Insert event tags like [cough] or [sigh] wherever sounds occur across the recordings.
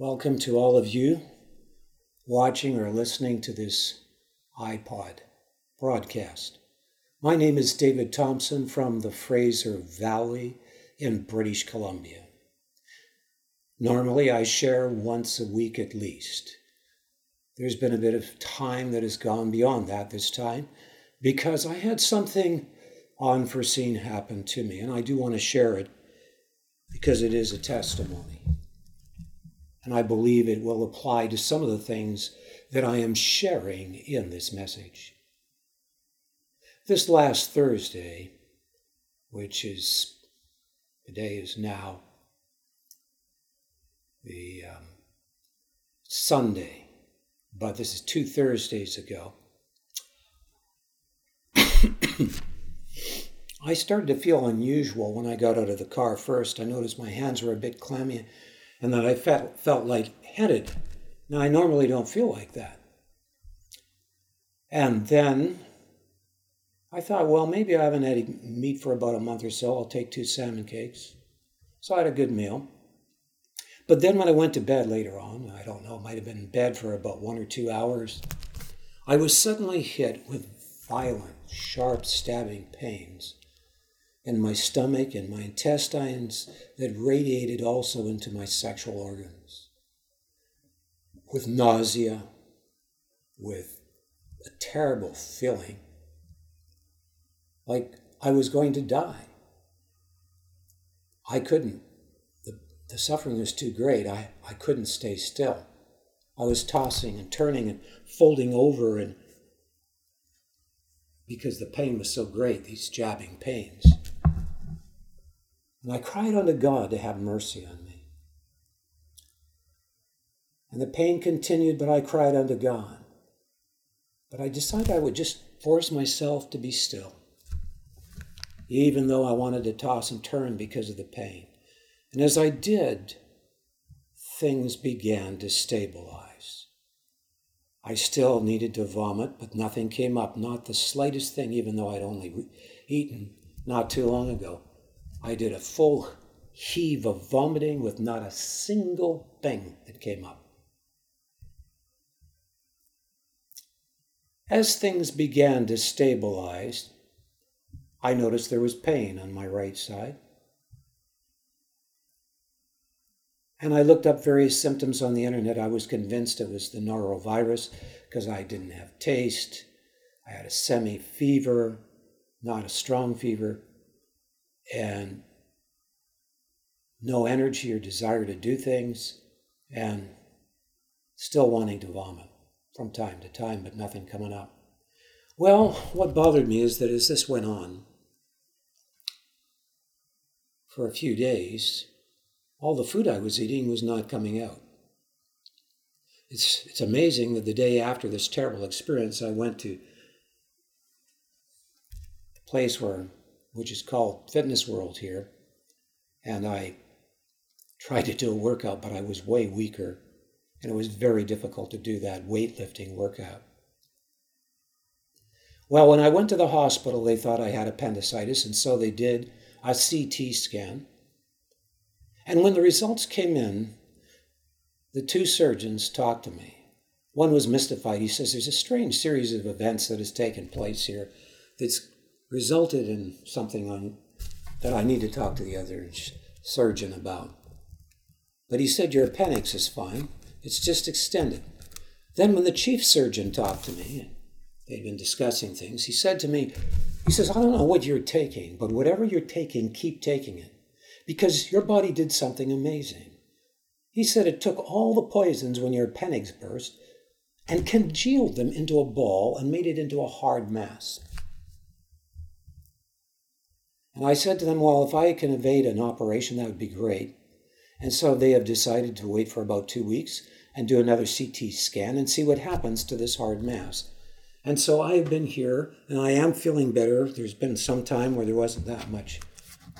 Welcome to all of you watching or listening to this iPod broadcast. My name is David Thompson from the Fraser Valley in British Columbia. Normally, I share once a week at least. There's been a bit of time that has gone beyond that this time because I had something unforeseen happen to me, and I do want to share it because it is a testimony and I believe it will apply to some of the things that I am sharing in this message. This last Thursday, which is the day is now the um, Sunday, but this is two Thursdays ago. [coughs] I started to feel unusual when I got out of the car first. I noticed my hands were a bit clammy and that I felt, felt lightheaded. Now, I normally don't feel like that. And then I thought, well, maybe I haven't had meat for about a month or so. I'll take two salmon cakes. So I had a good meal. But then when I went to bed later on, I don't know, might have been in bed for about one or two hours, I was suddenly hit with violent, sharp, stabbing pains in my stomach and my intestines that radiated also into my sexual organs. With nausea, with a terrible feeling, like I was going to die. I couldn't. The, the suffering was too great. I, I couldn't stay still. I was tossing and turning and folding over and because the pain was so great, these jabbing pains. And I cried unto God to have mercy on me. And the pain continued, but I cried unto God. But I decided I would just force myself to be still, even though I wanted to toss and turn because of the pain. And as I did, things began to stabilize. I still needed to vomit, but nothing came up, not the slightest thing, even though I'd only eaten not too long ago. I did a full heave of vomiting with not a single thing that came up. As things began to stabilize, I noticed there was pain on my right side. And I looked up various symptoms on the internet. I was convinced it was the norovirus because I didn't have taste. I had a semi fever, not a strong fever and no energy or desire to do things, and still wanting to vomit from time to time, but nothing coming up. Well, what bothered me is that as this went on for a few days, all the food I was eating was not coming out. It's, it's amazing that the day after this terrible experience, I went to the place where which is called Fitness World here. And I tried to do a workout, but I was way weaker. And it was very difficult to do that weightlifting workout. Well, when I went to the hospital, they thought I had appendicitis, and so they did a CT scan. And when the results came in, the two surgeons talked to me. One was mystified. He says, There's a strange series of events that has taken place here that's resulted in something on, that I need to talk to the other surgeon about. But he said, Your appendix is fine, it's just extended. Then, when the chief surgeon talked to me, they'd been discussing things, he said to me, He says, I don't know what you're taking, but whatever you're taking, keep taking it. Because your body did something amazing. He said it took all the poisons when your appendix burst and congealed them into a ball and made it into a hard mass. And I said to them, Well, if I can evade an operation, that would be great. And so they have decided to wait for about two weeks and do another CT scan and see what happens to this hard mass. And so I have been here and I am feeling better. There's been some time where there wasn't that much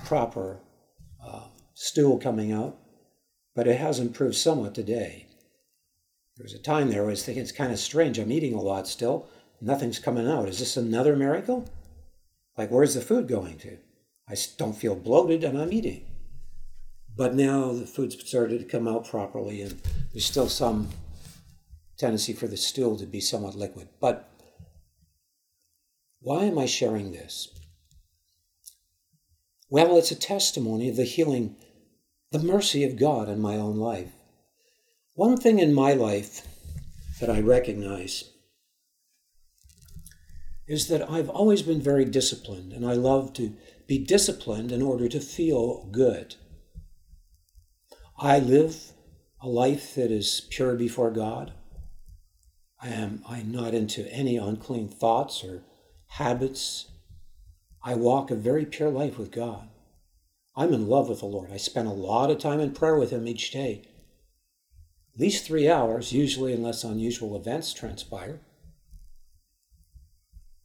proper uh, stool coming out, but it has improved somewhat today. There was a time there I was thinking it's kind of strange. I'm eating a lot still, nothing's coming out. Is this another miracle? Like, where's the food going to? I don't feel bloated and I'm eating. But now the food's started to come out properly, and there's still some tendency for the stool to be somewhat liquid. But why am I sharing this? Well, it's a testimony of the healing, the mercy of God in my own life. One thing in my life that I recognize is that I've always been very disciplined, and I love to be disciplined in order to feel good. I live a life that is pure before God. I am I'm not into any unclean thoughts or habits. I walk a very pure life with God. I'm in love with the Lord. I spend a lot of time in prayer with Him each day. At least three hours, usually, unless unusual events transpire.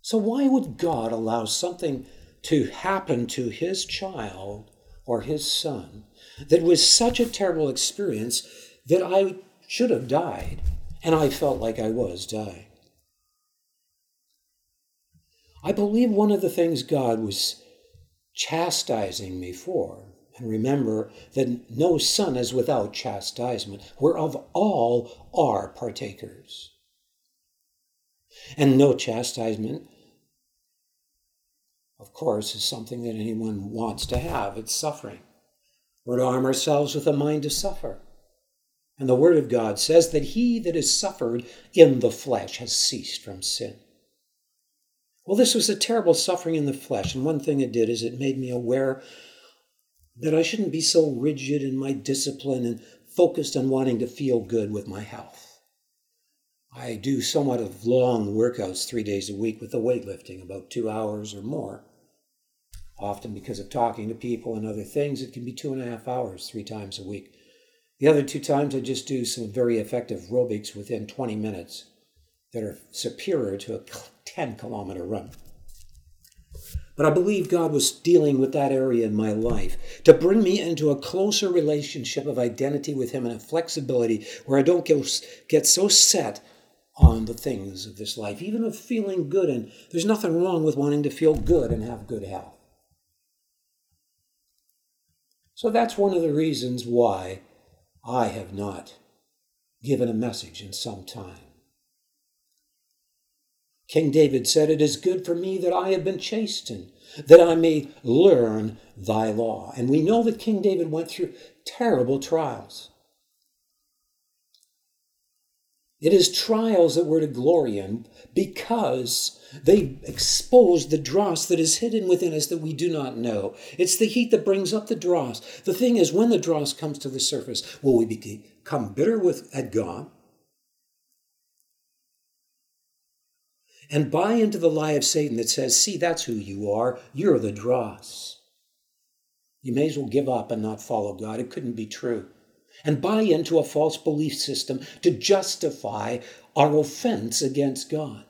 So, why would God allow something to happen to His child or His son that was such a terrible experience that I should have died and I felt like I was dying? I believe one of the things God was chastising me for, and remember that no son is without chastisement, whereof all are partakers. And no chastisement, of course, is something that anyone wants to have. It's suffering. We're to arm ourselves with a mind to suffer. And the Word of God says that he that has suffered in the flesh has ceased from sin. Well, this was a terrible suffering in the flesh, and one thing it did is it made me aware that I shouldn't be so rigid in my discipline and focused on wanting to feel good with my health. I do somewhat of long workouts three days a week with the weightlifting, about two hours or more. Often because of talking to people and other things, it can be two and a half hours three times a week. The other two times, I just do some very effective aerobics within 20 minutes that are superior to a 10 kilometer run. But I believe God was dealing with that area in my life to bring me into a closer relationship of identity with Him and a flexibility where I don't get so set on the things of this life, even of feeling good. And there's nothing wrong with wanting to feel good and have good health. So that's one of the reasons why I have not given a message in some time. King David said, It is good for me that I have been chastened, that I may learn thy law. And we know that King David went through terrible trials. It is trials that we're to glory in because they expose the dross that is hidden within us that we do not know. It's the heat that brings up the dross. The thing is, when the dross comes to the surface, will we become bitter with at God? and buy into the lie of Satan that says, see, that's who you are. You're the dross. You may as well give up and not follow God. It couldn't be true. And buy into a false belief system to justify our offense against God.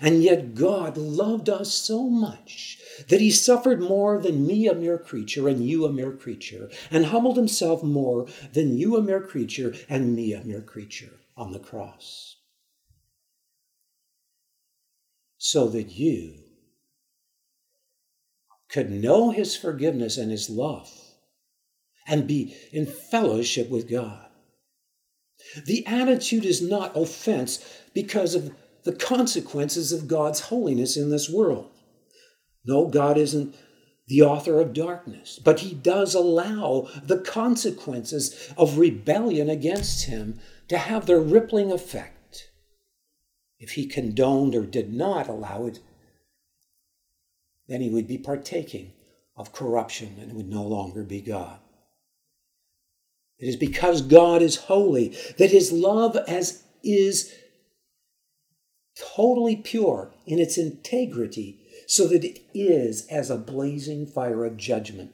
And yet God loved us so much that he suffered more than me, a mere creature, and you, a mere creature, and humbled himself more than you, a mere creature, and me, a mere creature, on the cross so that you could know his forgiveness and his love and be in fellowship with God. The attitude is not offense because of the consequences of God's holiness in this world. No, God isn't the author of darkness, but he does allow the consequences of rebellion against him to have their rippling effect if he condoned or did not allow it, then he would be partaking of corruption and would no longer be God. It is because God is holy that his love as is totally pure in its integrity, so that it is as a blazing fire of judgment.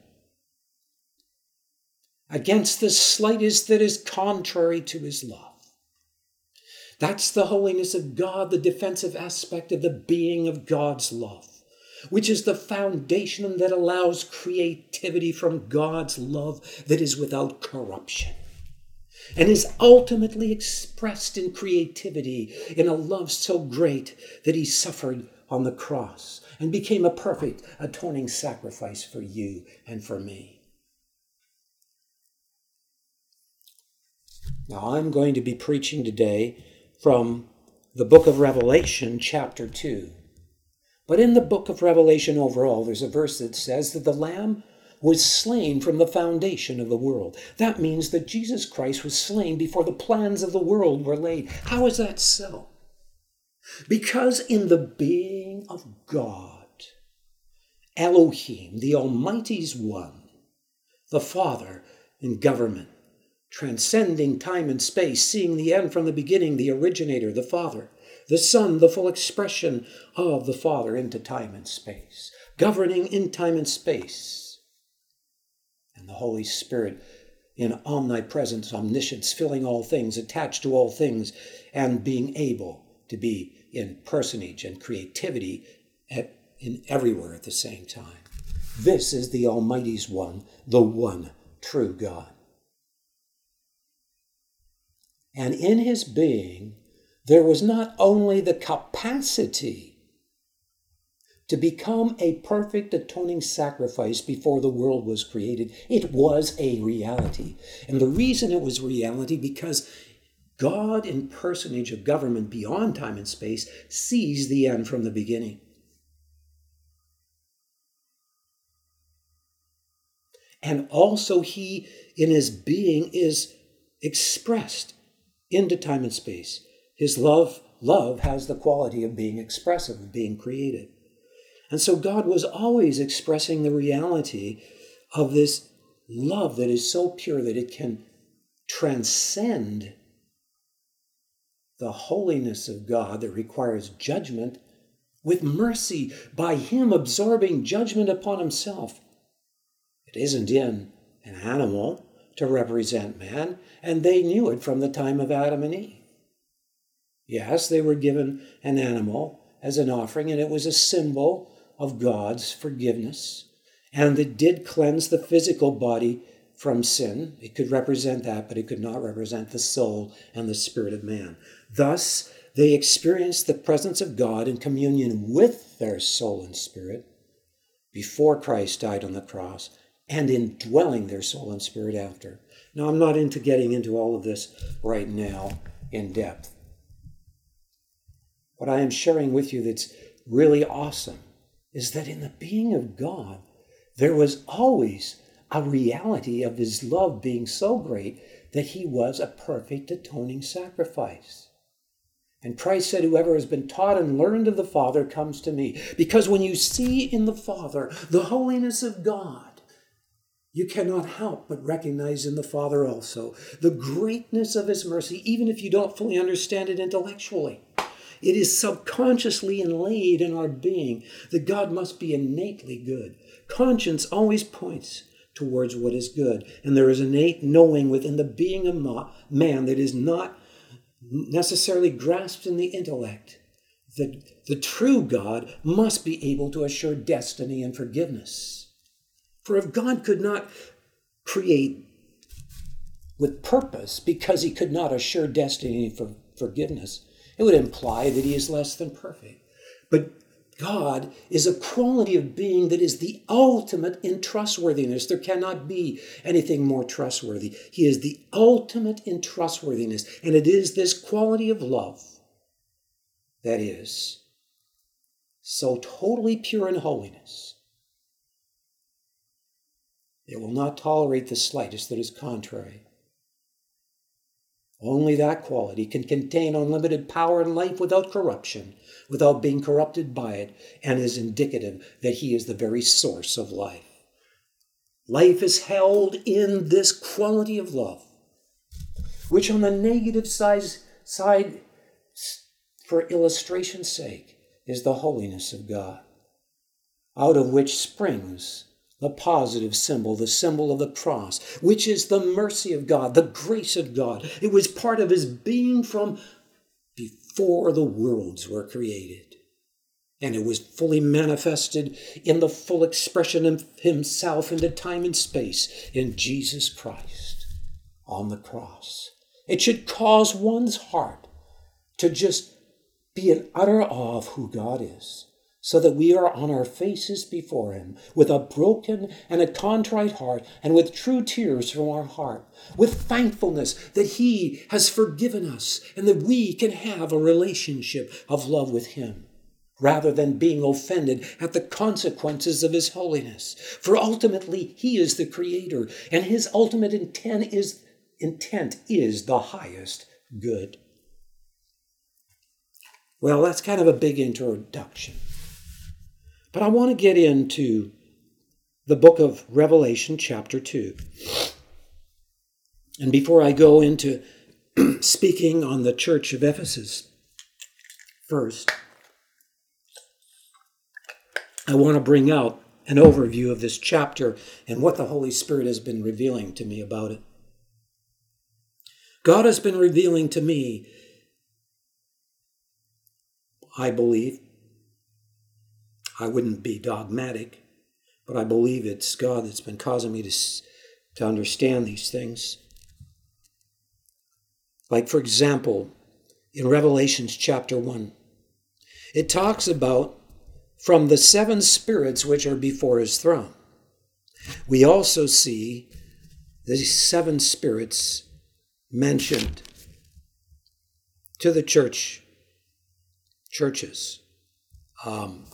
Against the slightest that is contrary to his love. That's the holiness of God, the defensive aspect of the being of God's love, which is the foundation that allows creativity from God's love that is without corruption and is ultimately expressed in creativity in a love so great that he suffered on the cross and became a perfect atoning sacrifice for you and for me. Now, I'm going to be preaching today from the book of Revelation, chapter 2. But in the book of Revelation overall, there's a verse that says that the Lamb was slain from the foundation of the world. That means that Jesus Christ was slain before the plans of the world were laid. How is that so? Because in the being of God, Elohim, the Almighty's One, the Father in government, transcending time and space, seeing the end from the beginning, the originator, the Father, the Son, the full expression of the Father into time and space, governing in time and space, and the Holy Spirit in omnipresence, omniscience, filling all things, attached to all things, and being able to be in personage and creativity at, in everywhere at the same time. This is the Almighty's one, the one true God. And in his being, there was not only the capacity to become a perfect atoning sacrifice before the world was created, it was a reality. And the reason it was reality because God in personage of government beyond time and space sees the end from the beginning. And also, he in his being is expressed into time and space. His love, love has the quality of being expressive, of being created. And so God was always expressing the reality of this love that is so pure that it can transcend the holiness of God that requires judgment with mercy by Him absorbing judgment upon Himself. It isn't in an animal, to represent man, and they knew it from the time of Adam and Eve. Yes, they were given an animal as an offering, and it was a symbol of God's forgiveness, and it did cleanse the physical body from sin. It could represent that, but it could not represent the soul and the spirit of man. Thus, they experienced the presence of God in communion with their soul and spirit before Christ died on the cross and indwelling their soul and spirit after. Now, I'm not into getting into all of this right now in depth. What I am sharing with you that's really awesome is that in the being of God, there was always a reality of his love being so great that he was a perfect atoning sacrifice. And Christ said, Whoever has been taught and learned of the Father comes to me. Because when you see in the Father the holiness of God, you cannot help but recognize in the Father also the greatness of His mercy, even if you don't fully understand it intellectually. It is subconsciously inlaid in our being that God must be innately good. Conscience always points towards what is good, and there is innate knowing within the being of man that is not necessarily grasped in the intellect. That the true God must be able to assure destiny and forgiveness. For if God could not create with purpose because he could not assure destiny for forgiveness, it would imply that he is less than perfect. But God is a quality of being that is the ultimate in trustworthiness. There cannot be anything more trustworthy. He is the ultimate in trustworthiness. And it is this quality of love that is so totally pure in holiness it will not tolerate the slightest that is contrary. Only that quality can contain unlimited power and life without corruption, without being corrupted by it, and is indicative that He is the very source of life. Life is held in this quality of love, which, on the negative side, side for illustration's sake, is the holiness of God, out of which springs the positive symbol, the symbol of the cross, which is the mercy of God, the grace of God. It was part of his being from before the worlds were created. And it was fully manifested in the full expression of himself into time and space in Jesus Christ on the cross. It should cause one's heart to just be in utter awe of who God is so that we are on our faces before Him with a broken and a contrite heart and with true tears from our heart, with thankfulness that He has forgiven us and that we can have a relationship of love with Him rather than being offended at the consequences of His holiness. For ultimately, He is the Creator and His ultimate intent is, intent is the highest good. Well, that's kind of a big introduction. But I want to get into the book of Revelation, chapter 2. And before I go into [clears throat] speaking on the church of Ephesus, first, I want to bring out an overview of this chapter and what the Holy Spirit has been revealing to me about it. God has been revealing to me, I believe, I wouldn't be dogmatic, but I believe it's God that's been causing me to, to understand these things. Like, for example, in Revelations chapter 1, it talks about from the seven spirits which are before his throne. We also see these seven spirits mentioned to the church churches. Um,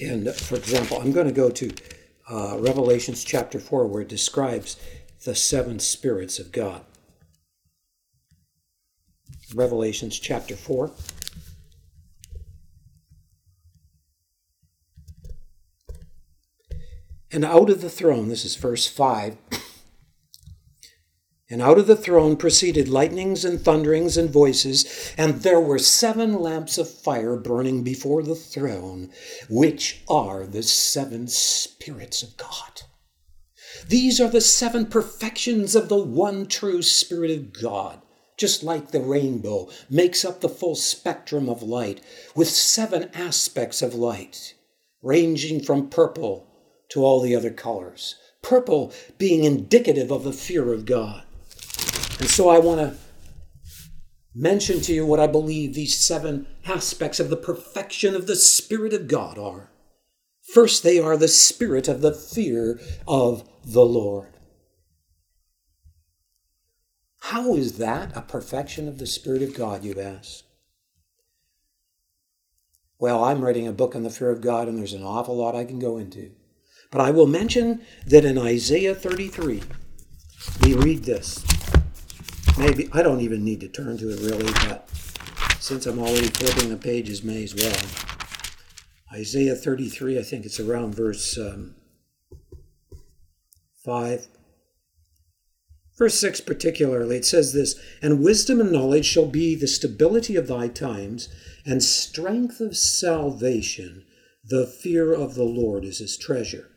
and for example, I'm going to go to uh, Revelations chapter 4, where it describes the seven spirits of God. Revelations chapter 4. And out of the throne, this is verse 5 and out of the throne proceeded lightnings and thunderings and voices, and there were seven lamps of fire burning before the throne, which are the seven spirits of God. These are the seven perfections of the one true Spirit of God, just like the rainbow makes up the full spectrum of light, with seven aspects of light, ranging from purple to all the other colors. Purple being indicative of the fear of God. And so I want to mention to you what I believe these seven aspects of the perfection of the Spirit of God are. First, they are the spirit of the fear of the Lord. How is that a perfection of the Spirit of God, you ask? Well, I'm writing a book on the fear of God, and there's an awful lot I can go into. But I will mention that in Isaiah 33, we read this maybe I don't even need to turn to it really, but since I'm already flipping the pages, may as well. Isaiah 33, I think it's around verse um, 5. Verse 6 particularly, it says this And wisdom and knowledge shall be the stability of thy times, and strength of salvation. The fear of the Lord is his treasure.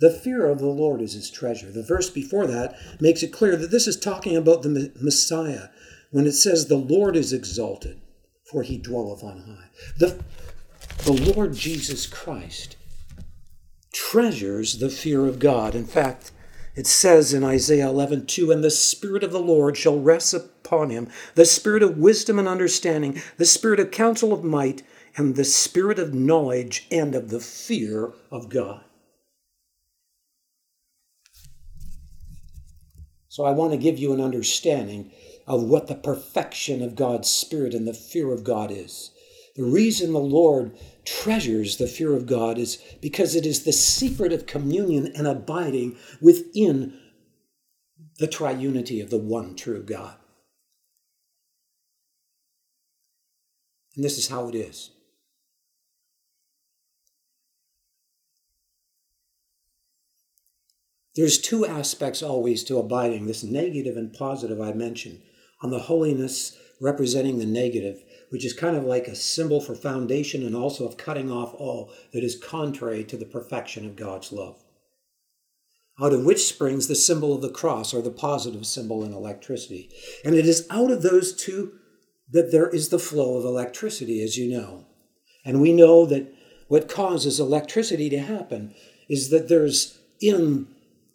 The fear of the Lord is his treasure. The verse before that makes it clear that this is talking about the Messiah when it says, The Lord is exalted, for he dwelleth on high. The, the Lord Jesus Christ treasures the fear of God. In fact, it says in Isaiah 11, 2, And the Spirit of the Lord shall rest upon him, the Spirit of wisdom and understanding, the Spirit of counsel of might, and the Spirit of knowledge and of the fear of God. So I want to give you an understanding of what the perfection of God's Spirit and the fear of God is. The reason the Lord treasures the fear of God is because it is the secret of communion and abiding within the triunity of the one true God. And this is how it is. There's two aspects always to abiding this negative and positive I mentioned. On the holiness representing the negative, which is kind of like a symbol for foundation and also of cutting off all that is contrary to the perfection of God's love. Out of which springs the symbol of the cross or the positive symbol in electricity. And it is out of those two that there is the flow of electricity, as you know. And we know that what causes electricity to happen is that there's in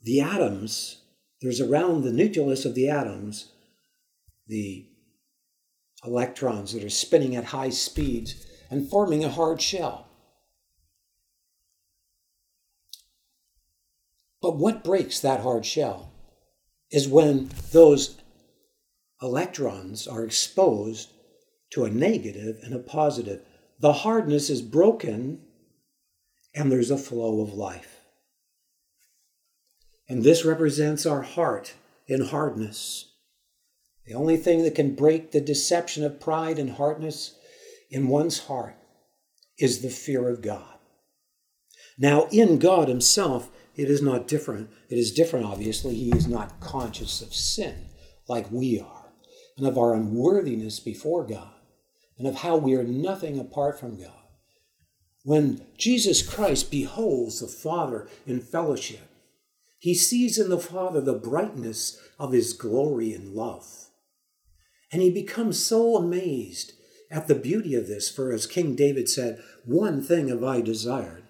the atoms, there's around the nucleus of the atoms the electrons that are spinning at high speeds, and forming a hard shell. But what breaks that hard shell is when those electrons are exposed to a negative and a positive. The hardness is broken and there's a flow of life. And this represents our heart in hardness. The only thing that can break the deception of pride and hardness in one's heart is the fear of God. Now, in God Himself, it is not different. It is different, obviously. He is not conscious of sin like we are, and of our unworthiness before God, and of how we are nothing apart from God. When Jesus Christ beholds the Father in fellowship, he sees in the Father the brightness of his glory and love. And he becomes so amazed at the beauty of this, for as King David said, One thing have I desired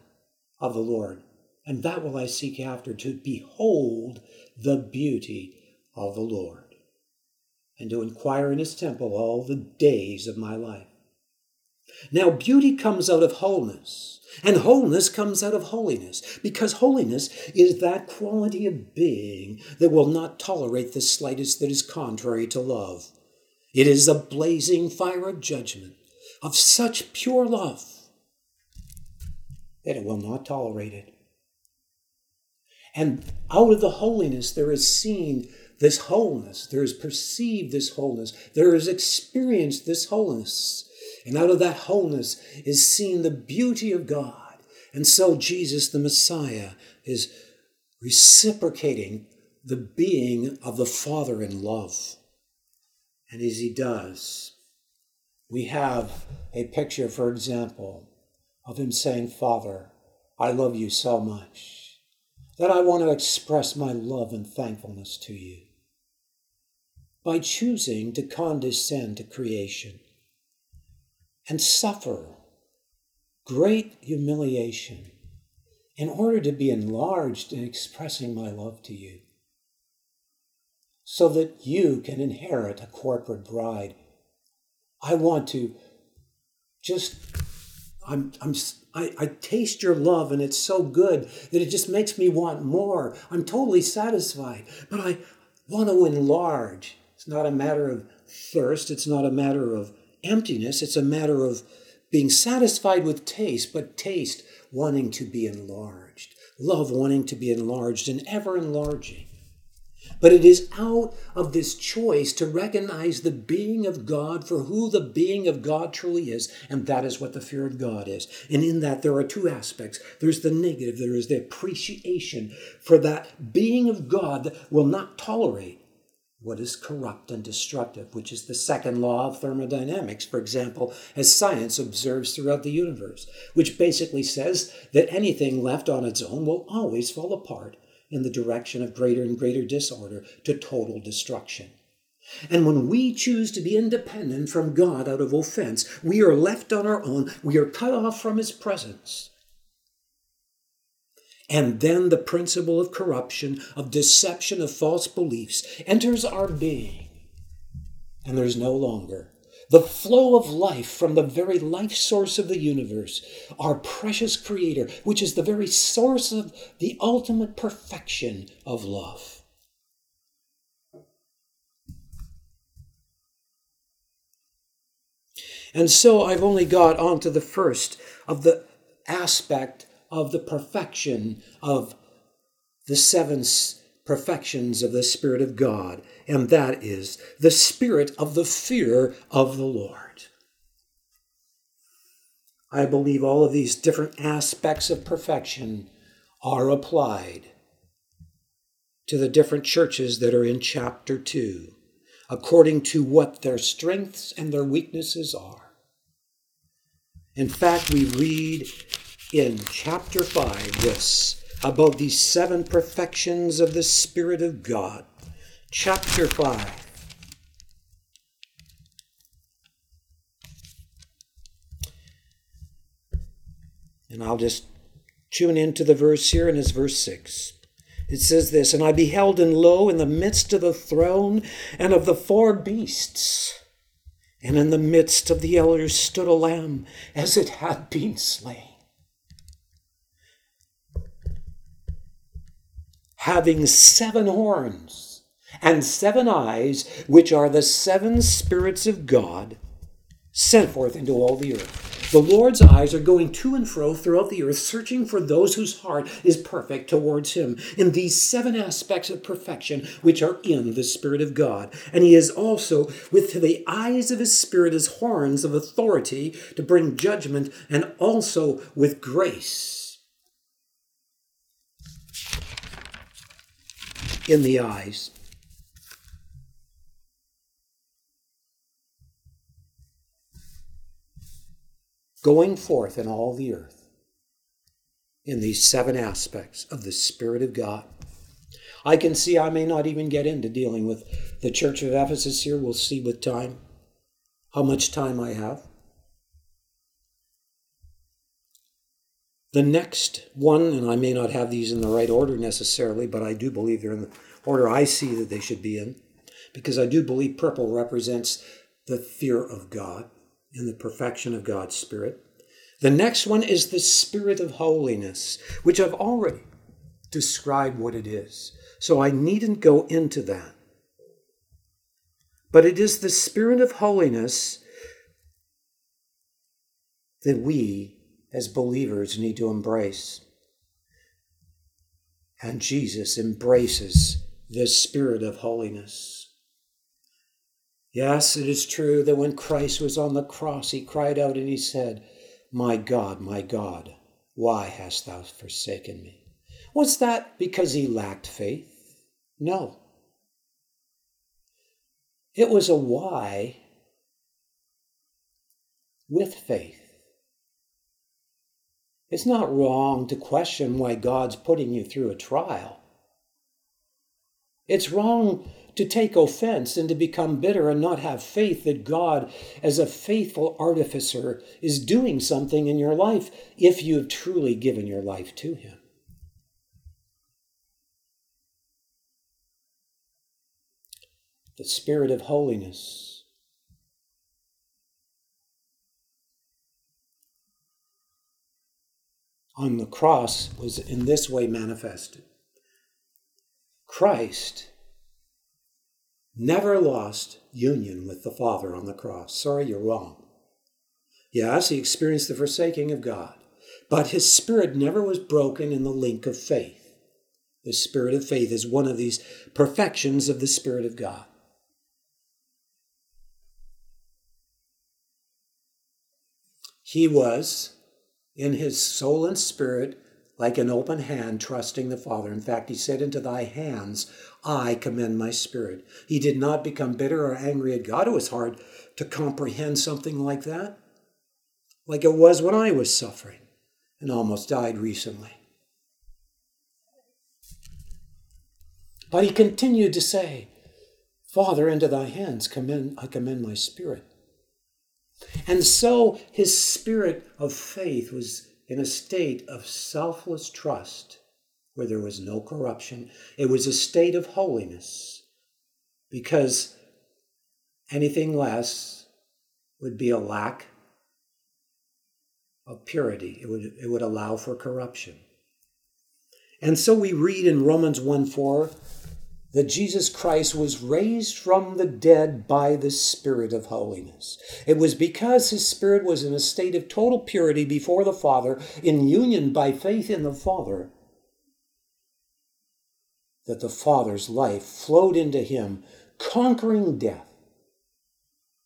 of the Lord, and that will I seek after, to behold the beauty of the Lord, and to inquire in his temple all the days of my life. Now, beauty comes out of wholeness, and wholeness comes out of holiness, because holiness is that quality of being that will not tolerate the slightest that is contrary to love. It is a blazing fire of judgment, of such pure love that it will not tolerate it. And out of the holiness, there is seen this wholeness, there is perceived this wholeness, there is experienced this wholeness. And out of that wholeness is seen the beauty of God. And so Jesus, the Messiah, is reciprocating the being of the Father in love. And as he does, we have a picture, for example, of him saying, Father, I love you so much that I want to express my love and thankfulness to you by choosing to condescend to creation and suffer great humiliation in order to be enlarged in expressing my love to you, so that you can inherit a corporate bride. I want to just, I'm, I'm, I, I taste your love and it's so good that it just makes me want more. I'm totally satisfied, but I want to enlarge. It's not a matter of thirst, it's not a matter of emptiness. It's a matter of being satisfied with taste, but taste wanting to be enlarged, love wanting to be enlarged and ever enlarging. But it is out of this choice to recognize the being of God for who the being of God truly is, and that is what the fear of God is. And in that, there are two aspects there's the negative, there is the appreciation for that being of God that will not tolerate what is corrupt and destructive, which is the second law of thermodynamics, for example, as science observes throughout the universe, which basically says that anything left on its own will always fall apart in the direction of greater and greater disorder to total destruction. And when we choose to be independent from God out of offense, we are left on our own, we are cut off from His presence. And then the principle of corruption, of deception, of false beliefs enters our being. And there's no longer the flow of life from the very life source of the universe, our precious Creator, which is the very source of the ultimate perfection of love. And so I've only got onto the first of the aspect of the perfection of the seven perfections of the Spirit of God, and that is the spirit of the fear of the Lord. I believe all of these different aspects of perfection are applied to the different churches that are in chapter 2, according to what their strengths and their weaknesses are. In fact, we read in chapter 5 this about these seven perfections of the Spirit of God. Chapter 5. And I'll just tune into the verse here, and it's verse 6. It says this And I beheld, and lo, in the midst of the throne and of the four beasts, And in the midst of the elders stood a lamb as it had been slain. Having seven horns and seven eyes, which are the seven spirits of God sent forth into all the earth. The Lord's eyes are going to and fro throughout the earth, searching for those whose heart is perfect towards Him in these seven aspects of perfection which are in the Spirit of God. And He is also, with the eyes of His Spirit as horns of authority to bring judgment, and also with grace in the eyes. going forth in all the earth in these seven aspects of the Spirit of God. I can see I may not even get into dealing with the church of Ephesus here. We'll see with time how much time I have. The next one, and I may not have these in the right order necessarily, but I do believe they're in the order I see that they should be in, because I do believe purple represents the fear of God and the perfection of God's Spirit. The next one is the Spirit of holiness, which I've already described what it is. So I needn't go into that. But it is the Spirit of holiness that we, as believers, need to embrace. And Jesus embraces this Spirit of holiness. Yes, it is true that when Christ was on the cross, he cried out and he said, My God, my God, why hast thou forsaken me? Was that because he lacked faith? No. It was a why with faith. It's not wrong to question why God's putting you through a trial. It's wrong to take offense and to become bitter and not have faith that God, as a faithful artificer, is doing something in your life if you have truly given your life to Him. The Spirit of holiness. On the cross was in this way manifested. Christ never lost union with the Father on the cross. Sorry, you're wrong. Yes, he experienced the forsaking of God, but his spirit never was broken in the link of faith. The spirit of faith is one of these perfections of the Spirit of God. He was, in his soul and spirit, like an open hand, trusting the Father. In fact, he said, Into thy hands I commend my spirit. He did not become bitter or angry at God. It was hard to comprehend something like that, like it was when I was suffering and almost died recently. But he continued to say, Father, into thy hands commend, I commend my spirit. And so his spirit of faith was in a state of selfless trust where there was no corruption. It was a state of holiness because anything less would be a lack of purity. It would, it would allow for corruption. And so we read in Romans 1 4 that Jesus Christ was raised from the dead by the Spirit of holiness. It was because his Spirit was in a state of total purity before the Father, in union by faith in the Father, that the Father's life flowed into him, conquering death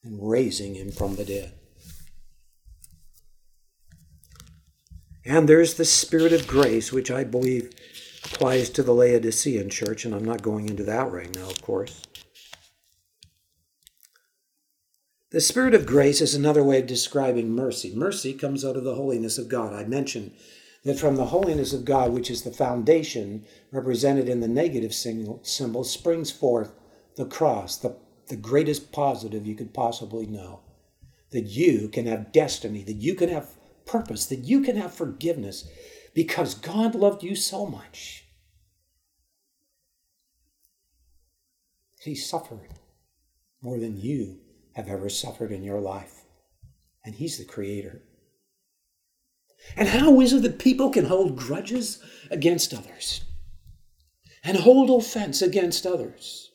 and raising him from the dead. And there's the Spirit of grace, which I believe applies to the Laodicean church, and I'm not going into that right now, of course. The Spirit of grace is another way of describing mercy. Mercy comes out of the holiness of God. I mentioned that from the holiness of God, which is the foundation represented in the negative symbol, springs forth the cross, the, the greatest positive you could possibly know. That you can have destiny, that you can have purpose, that you can have forgiveness, because God loved you so much. He suffered more than you have ever suffered in your life. And He's the Creator. And how is it that people can hold grudges against others and hold offense against others?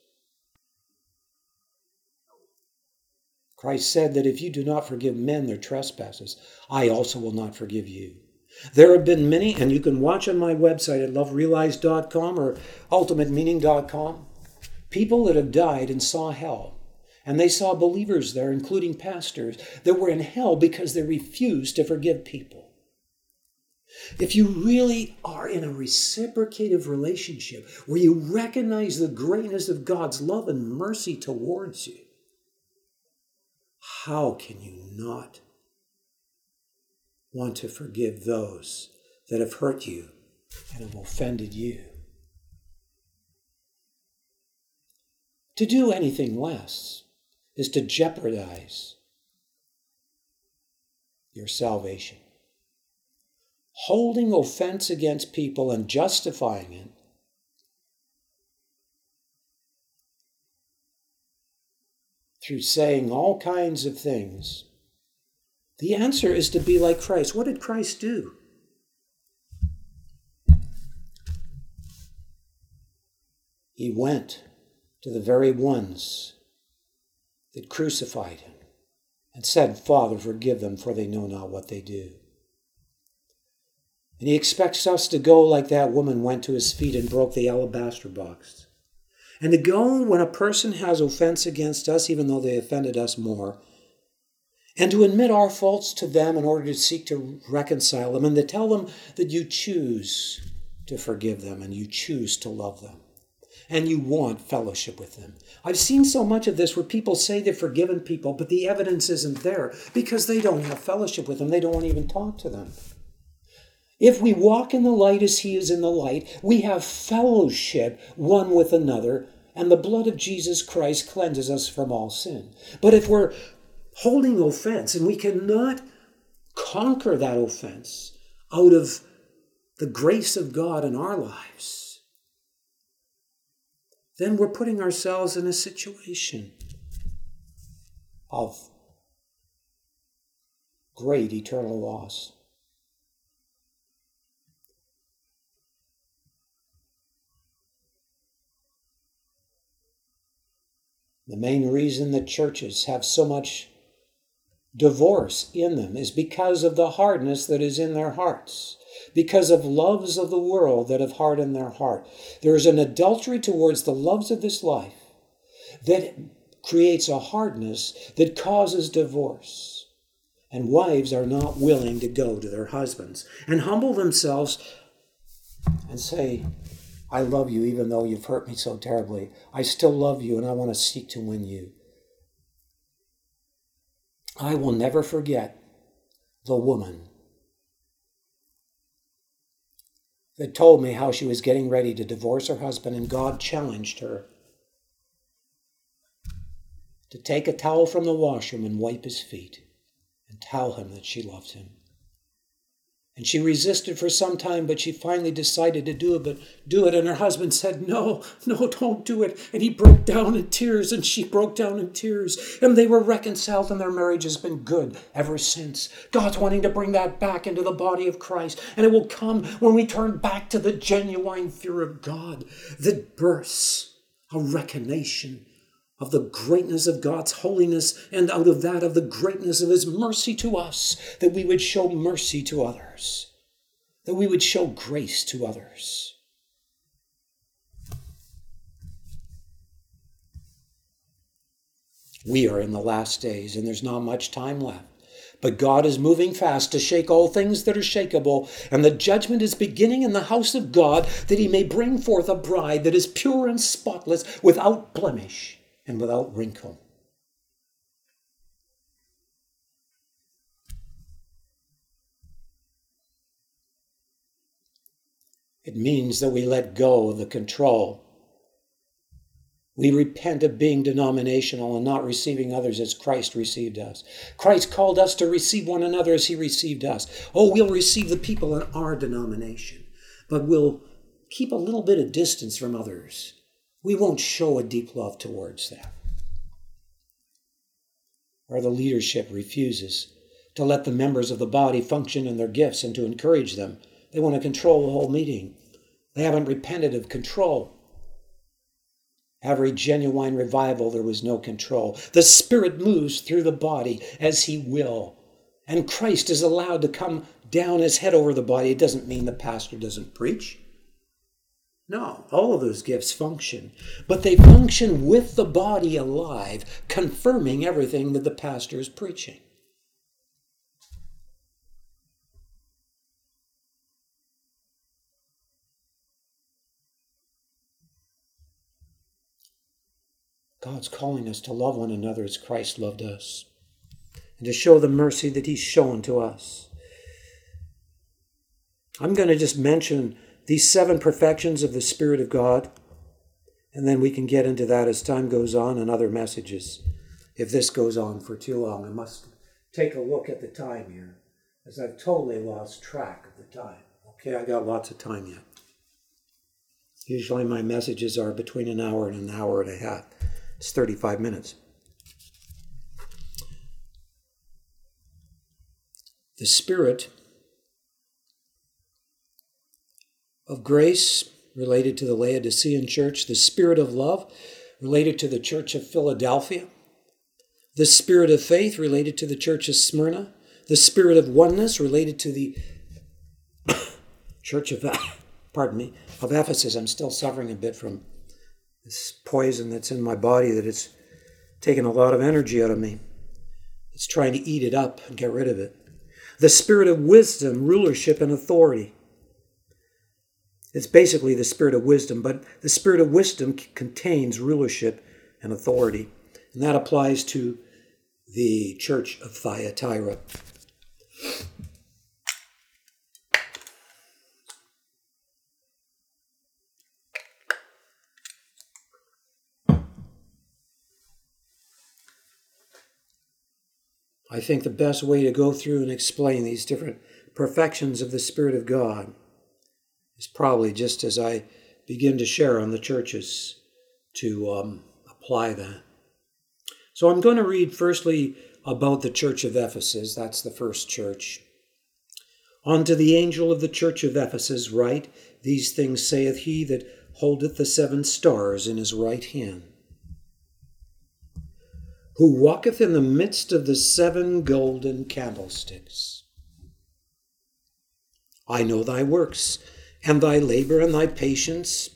Christ said that if you do not forgive men their trespasses, I also will not forgive you. There have been many, and you can watch on my website at loverealized.com or ultimatemeaning.com, people that have died and saw hell. And they saw believers there, including pastors, that were in hell because they refused to forgive people. If you really are in a reciprocative relationship where you recognize the greatness of God's love and mercy towards you, how can you not want to forgive those that have hurt you and have offended you. To do anything less is to jeopardize your salvation. Holding offense against people and justifying it through saying all kinds of things the answer is to be like Christ. What did Christ do? He went to the very ones that crucified him and said, Father, forgive them, for they know not what they do. And he expects us to go like that woman went to his feet and broke the alabaster box. And to go when a person has offense against us, even though they offended us more, and to admit our faults to them in order to seek to reconcile them, and to tell them that you choose to forgive them and you choose to love them and you want fellowship with them. I've seen so much of this where people say they've forgiven people, but the evidence isn't there because they don't have fellowship with them. They don't want to even talk to them. If we walk in the light as He is in the light, we have fellowship one with another, and the blood of Jesus Christ cleanses us from all sin. But if we're holding offense, and we cannot conquer that offense out of the grace of God in our lives, then we're putting ourselves in a situation of great eternal loss. The main reason that churches have so much divorce in them is because of the hardness that is in their hearts, because of loves of the world that have hardened their heart. There is an adultery towards the loves of this life that creates a hardness that causes divorce. And wives are not willing to go to their husbands and humble themselves and say, I love you even though you've hurt me so terribly. I still love you and I want to seek to win you. I will never forget the woman that told me how she was getting ready to divorce her husband, and God challenged her to take a towel from the washroom and wipe his feet and tell him that she loved him. And she resisted for some time, but she finally decided to do it, but do it. And her husband said, No, no, don't do it. And he broke down in tears, and she broke down in tears. And they were reconciled, and their marriage has been good ever since. God's wanting to bring that back into the body of Christ. And it will come when we turn back to the genuine fear of God that bursts a recognition of the greatness of God's holiness and out of that of the greatness of His mercy to us, that we would show mercy to others, that we would show grace to others. We are in the last days and there's not much time left. But God is moving fast to shake all things that are shakable, and the judgment is beginning in the house of God that he may bring forth a bride that is pure and spotless, without blemish and without wrinkle. It means that we let go of the control. We repent of being denominational and not receiving others as Christ received us. Christ called us to receive one another as he received us. Oh, we'll receive the people in our denomination, but we'll keep a little bit of distance from others we won't show a deep love towards them. or the leadership refuses to let the members of the body function in their gifts and to encourage them. They want to control the whole meeting. They haven't repented of control. Every genuine revival, there was no control. The Spirit moves through the body as He will. And Christ is allowed to come down His head over the body. It doesn't mean the pastor doesn't preach. No, all of those gifts function, but they function with the body alive, confirming everything that the pastor is preaching. God's calling us to love one another as Christ loved us and to show the mercy that He's shown to us. I'm going to just mention these seven perfections of the Spirit of God, and then we can get into that as time goes on and other messages. If this goes on for too long, I must take a look at the time here, as I've totally lost track of the time. Okay, I got lots of time yet. Usually my messages are between an hour and an hour and a half. It's 35 minutes. The Spirit of grace related to the Laodicean church, the Spirit of love related to the church of Philadelphia, the Spirit of faith related to the church of Smyrna, the Spirit of oneness related to the [coughs] church of, [coughs] pardon me, of Ephesus. I'm still suffering a bit from this poison that's in my body that it's taken a lot of energy out of me. It's trying to eat it up and get rid of it. The spirit of wisdom, rulership, and authority. It's basically the spirit of wisdom, but the spirit of wisdom c- contains rulership and authority. And that applies to the church of Thyatira. I think the best way to go through and explain these different perfections of the Spirit of God is probably just as I begin to share on the churches to um, apply that. So I'm going to read firstly about the church of Ephesus. That's the first church. Unto the angel of the church of Ephesus write, These things saith he that holdeth the seven stars in his right hand who walketh in the midst of the seven golden candlesticks. I know thy works, and thy labor, and thy patience,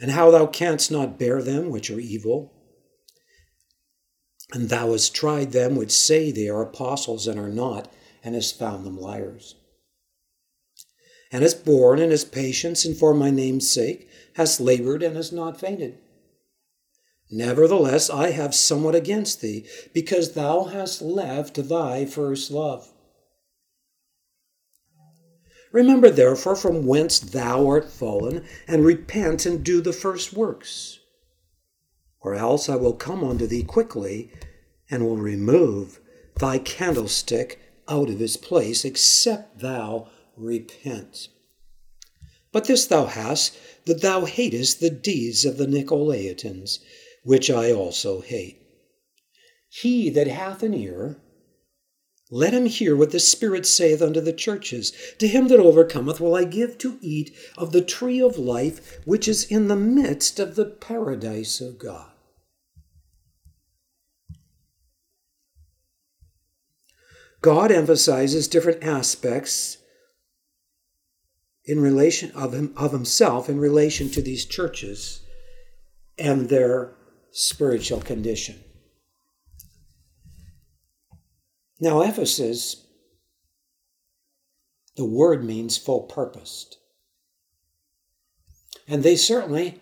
and how thou canst not bear them which are evil. And thou hast tried them which say they are apostles and are not, and hast found them liars. And hast borne and hast patience, and for my name's sake hast labored and hast not fainted. Nevertheless, I have somewhat against thee, because thou hast left thy first love. Remember therefore from whence thou art fallen, and repent and do the first works. Or else I will come unto thee quickly, and will remove thy candlestick out of his place, except thou repent. But this thou hast, that thou hatest the deeds of the Nicolaitans which I also hate. He that hath an ear, let him hear what the Spirit saith unto the churches. To him that overcometh will I give to eat of the tree of life, which is in the midst of the paradise of God. God emphasizes different aspects in relation of, him, of himself in relation to these churches and their spiritual condition. Now, Ephesus, the word means full purposed. And they certainly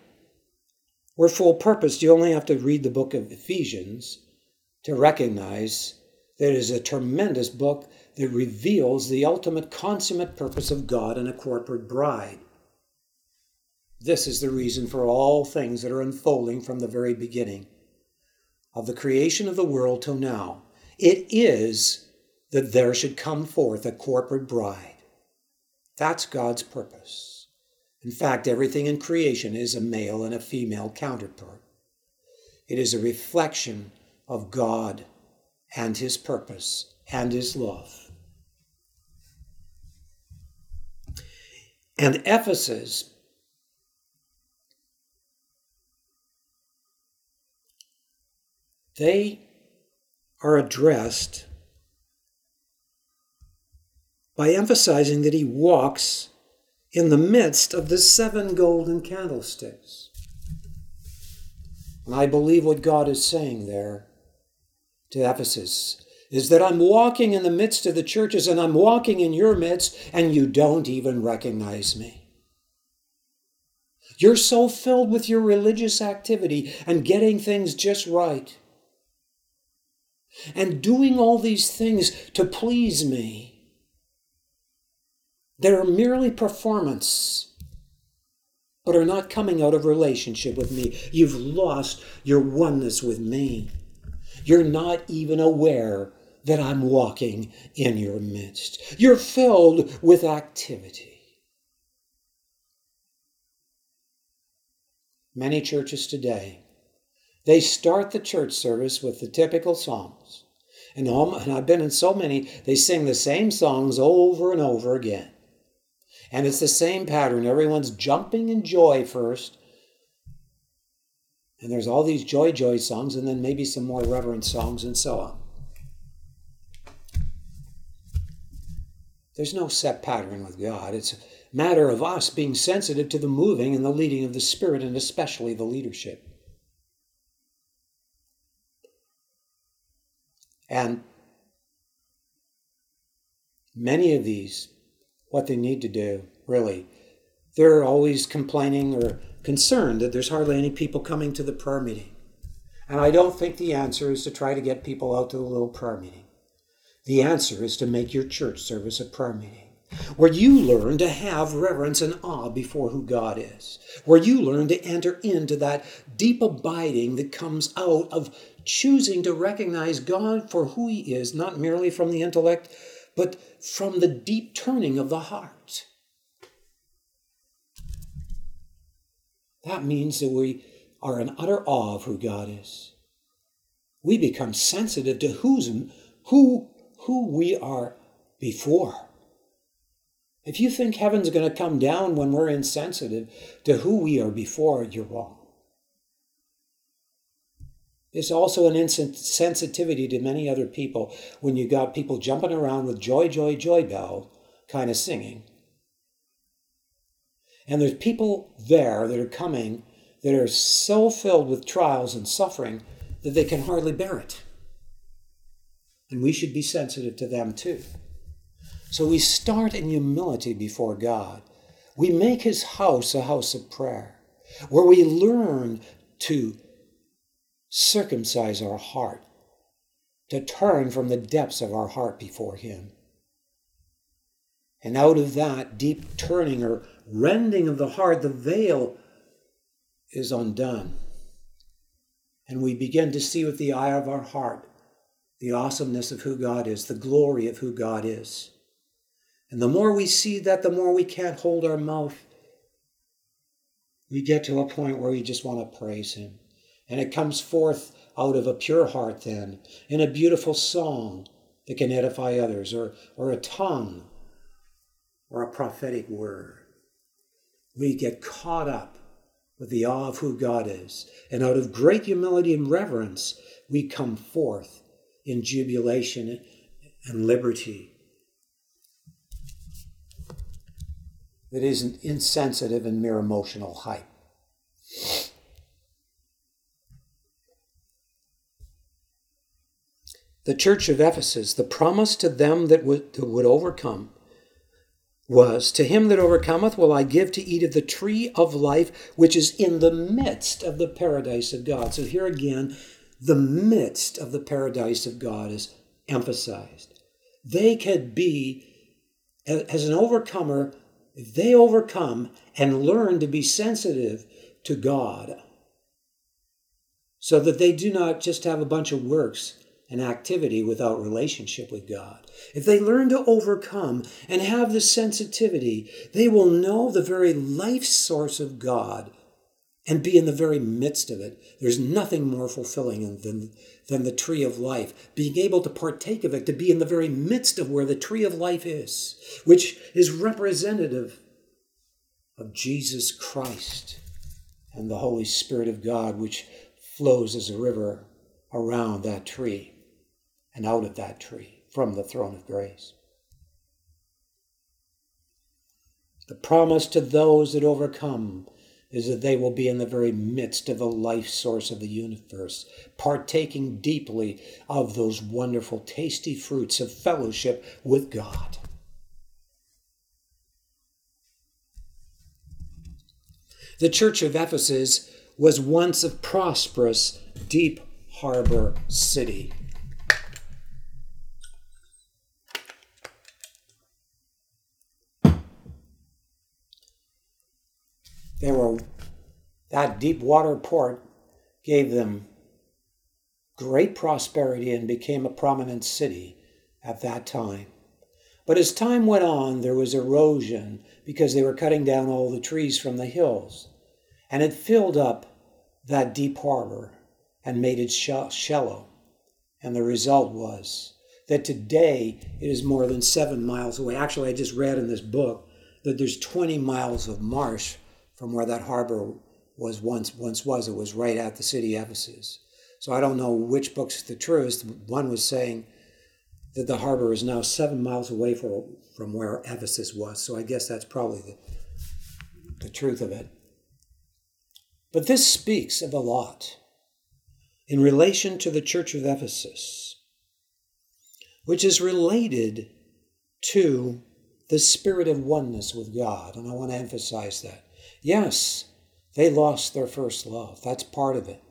were full purposed. You only have to read the book of Ephesians to recognize that it is a tremendous book that reveals the ultimate consummate purpose of God in a corporate bride. This is the reason for all things that are unfolding from the very beginning of the creation of the world till now. It is that there should come forth a corporate bride. That's God's purpose. In fact, everything in creation is a male and a female counterpart. It is a reflection of God and His purpose and His love. And Ephesus they are addressed by emphasizing that he walks in the midst of the seven golden candlesticks. And I believe what God is saying there to Ephesus is that I'm walking in the midst of the churches and I'm walking in your midst and you don't even recognize me. You're so filled with your religious activity and getting things just right and doing all these things to please me They're merely performance, but are not coming out of relationship with me. You've lost your oneness with me. You're not even aware that I'm walking in your midst. You're filled with activity. Many churches today, they start the church service with the typical songs. And, all, and I've been in so many, they sing the same songs over and over again. And it's the same pattern. Everyone's jumping in joy first. And there's all these joy, joy songs, and then maybe some more reverent songs, and so on. There's no set pattern with God. It's a matter of us being sensitive to the moving and the leading of the Spirit, and especially the leadership. And many of these what they need to do, really. They're always complaining or concerned that there's hardly any people coming to the prayer meeting. And I don't think the answer is to try to get people out to the little prayer meeting. The answer is to make your church service a prayer meeting where you learn to have reverence and awe before who God is, where you learn to enter into that deep abiding that comes out of choosing to recognize God for who He is, not merely from the intellect, but from the deep turning of the heart. That means that we are in utter awe of who God is. We become sensitive to who's who who we are before. If you think heaven's going to come down when we're insensitive to who we are before, you're wrong. There's also an insensitivity to many other people when you got people jumping around with joy, joy, joy bell kind of singing. And there's people there that are coming that are so filled with trials and suffering that they can hardly bear it. And we should be sensitive to them too. So we start in humility before God. We make his house a house of prayer where we learn to circumcise our heart, to turn from the depths of our heart before Him. And out of that deep turning or rending of the heart, the veil is undone. And we begin to see with the eye of our heart the awesomeness of who God is, the glory of who God is. And the more we see that, the more we can't hold our mouth. We get to a point where we just want to praise Him. And it comes forth out of a pure heart, then, in a beautiful song that can edify others, or, or a tongue, or a prophetic word. We get caught up with the awe of who God is. And out of great humility and reverence, we come forth in jubilation and liberty that isn't insensitive and mere emotional hype. The church of Ephesus, the promise to them that would, that would overcome was, To him that overcometh will I give to eat of the tree of life, which is in the midst of the paradise of God. So here again, the midst of the paradise of God is emphasized. They could be, as an overcomer, if they overcome and learn to be sensitive to God, so that they do not just have a bunch of works and activity without relationship with God. If they learn to overcome and have the sensitivity, they will know the very life source of God and be in the very midst of it. There's nothing more fulfilling than, than the tree of life, being able to partake of it, to be in the very midst of where the tree of life is, which is representative of Jesus Christ and the Holy Spirit of God, which flows as a river around that tree and out of that tree from the throne of grace. The promise to those that overcome is that they will be in the very midst of the life source of the universe, partaking deeply of those wonderful, tasty fruits of fellowship with God. The church of Ephesus was once a prosperous, deep harbor city. They were that deep water port gave them great prosperity and became a prominent city at that time. But as time went on, there was erosion because they were cutting down all the trees from the hills, and it filled up that deep harbor and made it shallow. And the result was that today it is more than seven miles away. Actually, I just read in this book that there's 20 miles of marsh from where that harbor was once once was. It was right at the city of Ephesus. So I don't know which book's the truest. One was saying that the harbor is now seven miles away from, from where Ephesus was. So I guess that's probably the, the truth of it. But this speaks of a lot in relation to the church of Ephesus, which is related to the spirit of oneness with God. And I want to emphasize that. Yes, they lost their first love. That's part of it.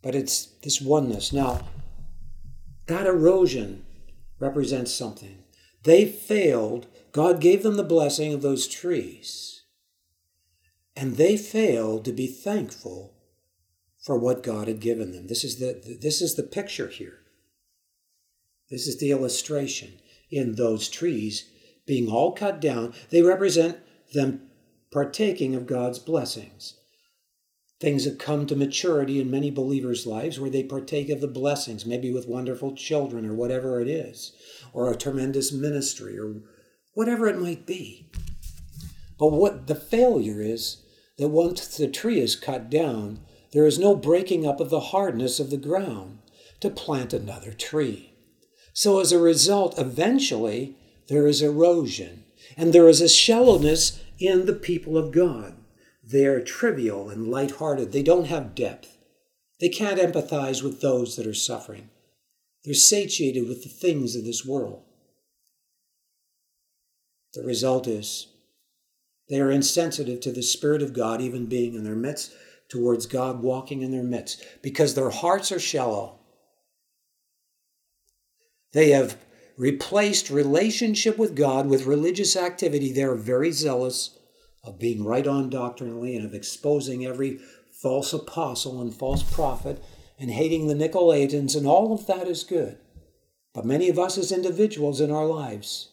But it's this oneness. Now, that erosion represents something. They failed. God gave them the blessing of those trees. And they failed to be thankful for what God had given them. This is the, this is the picture here. This is the illustration in those trees being all cut down. They represent them partaking of God's blessings. Things have come to maturity in many believers' lives where they partake of the blessings, maybe with wonderful children or whatever it is, or a tremendous ministry or whatever it might be. But what the failure is that once the tree is cut down, there is no breaking up of the hardness of the ground to plant another tree. So as a result, eventually, there is erosion and there is a shallowness in the people of God. They are trivial and light-hearted. They don't have depth. They can't empathize with those that are suffering. They're satiated with the things of this world. The result is they are insensitive to the Spirit of God even being in their midst, towards God walking in their midst, because their hearts are shallow. They have replaced relationship with God with religious activity. They're very zealous of being right on doctrinally and of exposing every false apostle and false prophet and hating the Nicolaitans, and all of that is good. But many of us as individuals in our lives,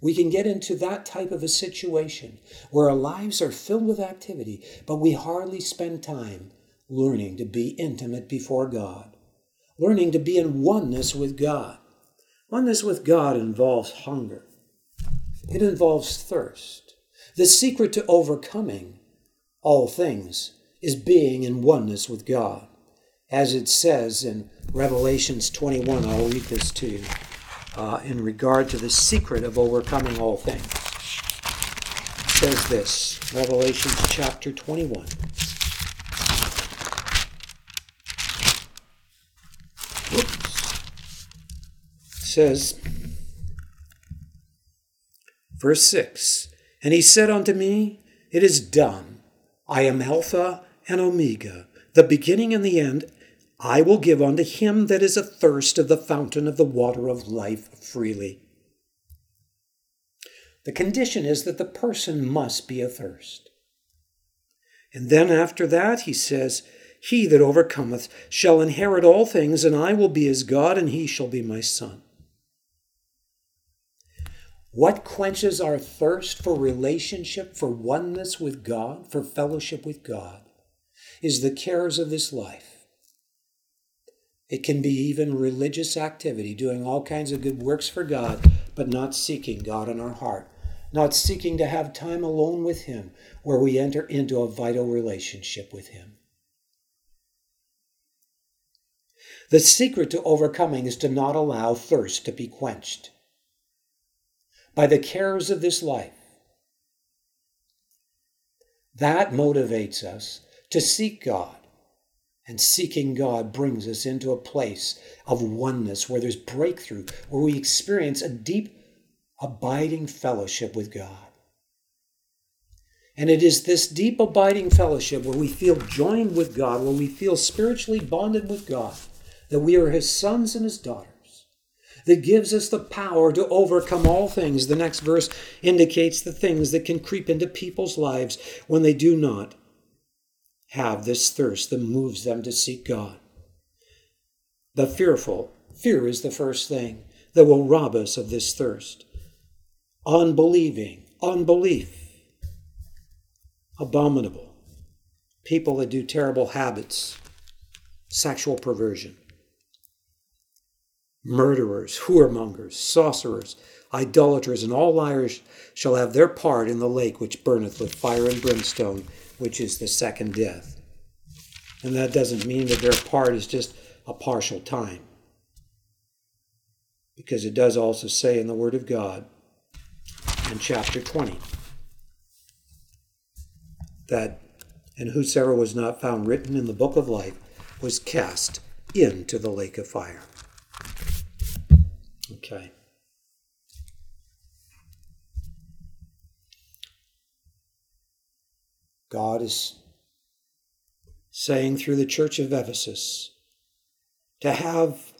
we can get into that type of a situation where our lives are filled with activity, but we hardly spend time learning to be intimate before God, learning to be in oneness with God. Oneness with God involves hunger, it involves thirst. The secret to overcoming all things is being in oneness with God. As it says in Revelations 21, I'll read this to you uh, in regard to the secret of overcoming all things. It says this Revelations chapter 21. Says, verse 6 And he said unto me, It is done. I am Alpha and Omega, the beginning and the end. I will give unto him that is athirst of the fountain of the water of life freely. The condition is that the person must be athirst. And then after that, he says, He that overcometh shall inherit all things, and I will be his God, and he shall be my son. What quenches our thirst for relationship, for oneness with God, for fellowship with God, is the cares of this life. It can be even religious activity, doing all kinds of good works for God, but not seeking God in our heart, not seeking to have time alone with Him, where we enter into a vital relationship with Him. The secret to overcoming is to not allow thirst to be quenched by the cares of this life. That motivates us to seek God. And seeking God brings us into a place of oneness where there's breakthrough, where we experience a deep, abiding fellowship with God. And it is this deep, abiding fellowship where we feel joined with God, where we feel spiritually bonded with God, that we are His sons and His daughters that gives us the power to overcome all things. The next verse indicates the things that can creep into people's lives when they do not have this thirst that moves them to seek God. The fearful, fear is the first thing that will rob us of this thirst. Unbelieving, unbelief, abominable, people that do terrible habits, sexual perversion murderers, whoremongers, sorcerers, idolaters, and all liars shall have their part in the lake which burneth with fire and brimstone, which is the second death. And that doesn't mean that their part is just a partial time. Because it does also say in the Word of God in chapter 20 that, and whosoever was not found written in the book of life was cast into the lake of fire. Okay. God is saying through the church of Ephesus to have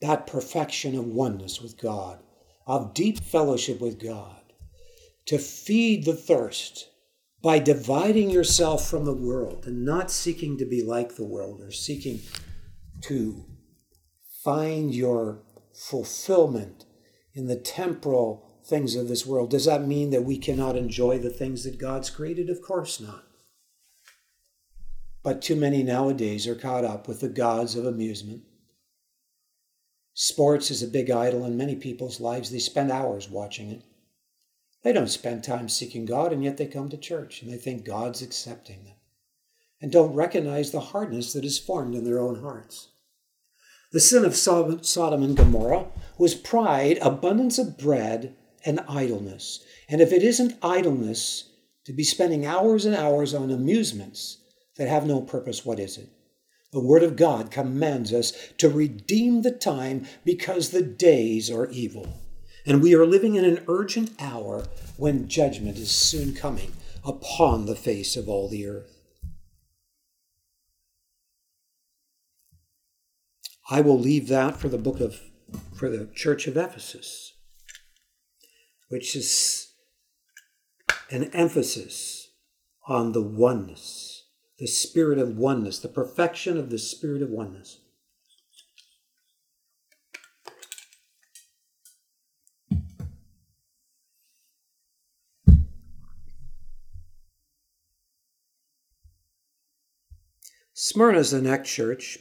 that perfection of oneness with God, of deep fellowship with God, to feed the thirst by dividing yourself from the world and not seeking to be like the world or seeking to find your fulfillment in the temporal things of this world. Does that mean that we cannot enjoy the things that God's created? Of course not. But too many nowadays are caught up with the gods of amusement. Sports is a big idol in many people's lives. They spend hours watching it. They don't spend time seeking God, and yet they come to church and they think God's accepting them and don't recognize the hardness that is formed in their own hearts. The sin of Sodom and Gomorrah was pride, abundance of bread, and idleness. And if it isn't idleness to be spending hours and hours on amusements that have no purpose, what is it? The Word of God commands us to redeem the time because the days are evil. And we are living in an urgent hour when judgment is soon coming upon the face of all the earth. I will leave that for the book of, for the church of Ephesus, which is an emphasis on the oneness, the spirit of oneness, the perfection of the spirit of oneness. Smyrna is the next church.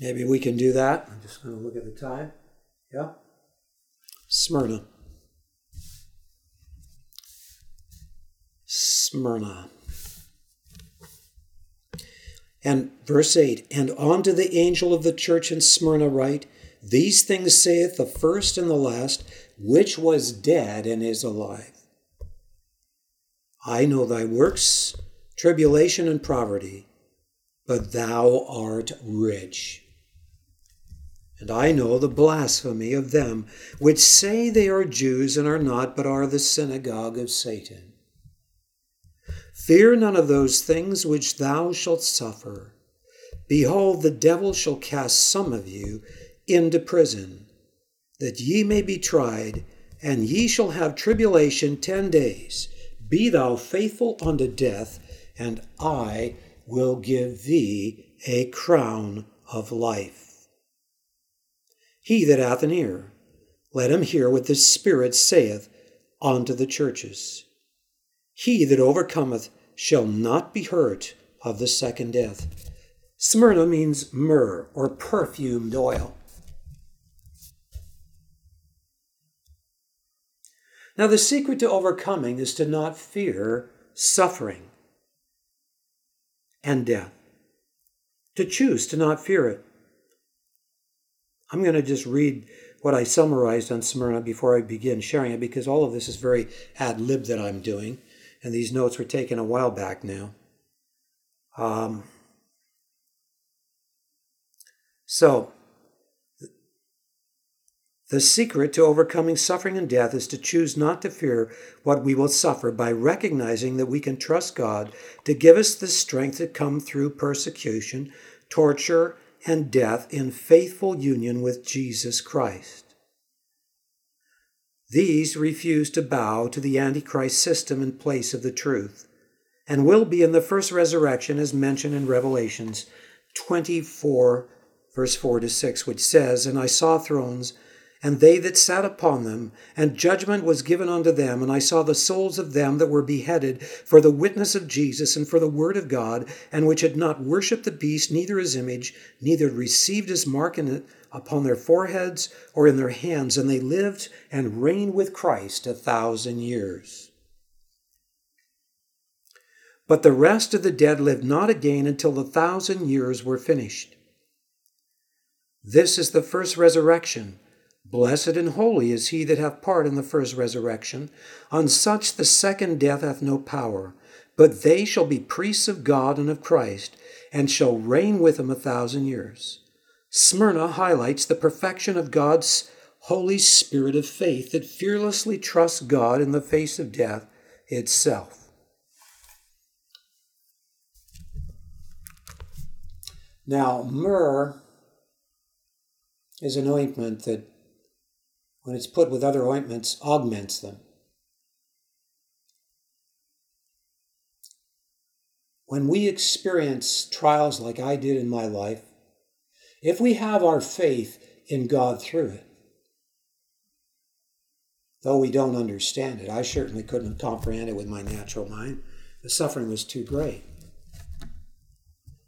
Maybe we can do that. I'm just going to look at the time. Yeah. Smyrna. Smyrna. And verse 8 And unto the angel of the church in Smyrna write, These things saith the first and the last, which was dead and is alive. I know thy works, tribulation and poverty, but thou art rich. And I know the blasphemy of them which say they are Jews and are not, but are the synagogue of Satan. Fear none of those things which thou shalt suffer. Behold, the devil shall cast some of you into prison, that ye may be tried, and ye shall have tribulation ten days. Be thou faithful unto death, and I will give thee a crown of life. He that hath an ear, let him hear what the Spirit saith unto the churches. He that overcometh shall not be hurt of the second death. Smyrna means myrrh or perfumed oil. Now, the secret to overcoming is to not fear suffering and death, to choose to not fear it. I'm going to just read what I summarized on Smyrna before I begin sharing it because all of this is very ad lib that I'm doing, and these notes were taken a while back now. Um, so, the secret to overcoming suffering and death is to choose not to fear what we will suffer by recognizing that we can trust God to give us the strength to come through persecution, torture, and death in faithful union with Jesus Christ. These refuse to bow to the Antichrist system in place of the truth, and will be in the first resurrection as mentioned in Revelations 24, verse 4 to 6, which says, And I saw thrones and they that sat upon them, and judgment was given unto them. And I saw the souls of them that were beheaded for the witness of Jesus and for the word of God, and which had not worshipped the beast, neither his image, neither received his mark in it upon their foreheads or in their hands, and they lived and reigned with Christ a thousand years. But the rest of the dead lived not again until the thousand years were finished. This is the first resurrection. Blessed and holy is he that hath part in the first resurrection. On such the second death hath no power, but they shall be priests of God and of Christ, and shall reign with him a thousand years. Smyrna highlights the perfection of God's Holy Spirit of faith that fearlessly trusts God in the face of death itself. Now, myrrh is an ointment that when it's put with other ointments, augments them. When we experience trials like I did in my life, if we have our faith in God through it, though we don't understand it, I certainly couldn't comprehend it with my natural mind. The suffering was too great.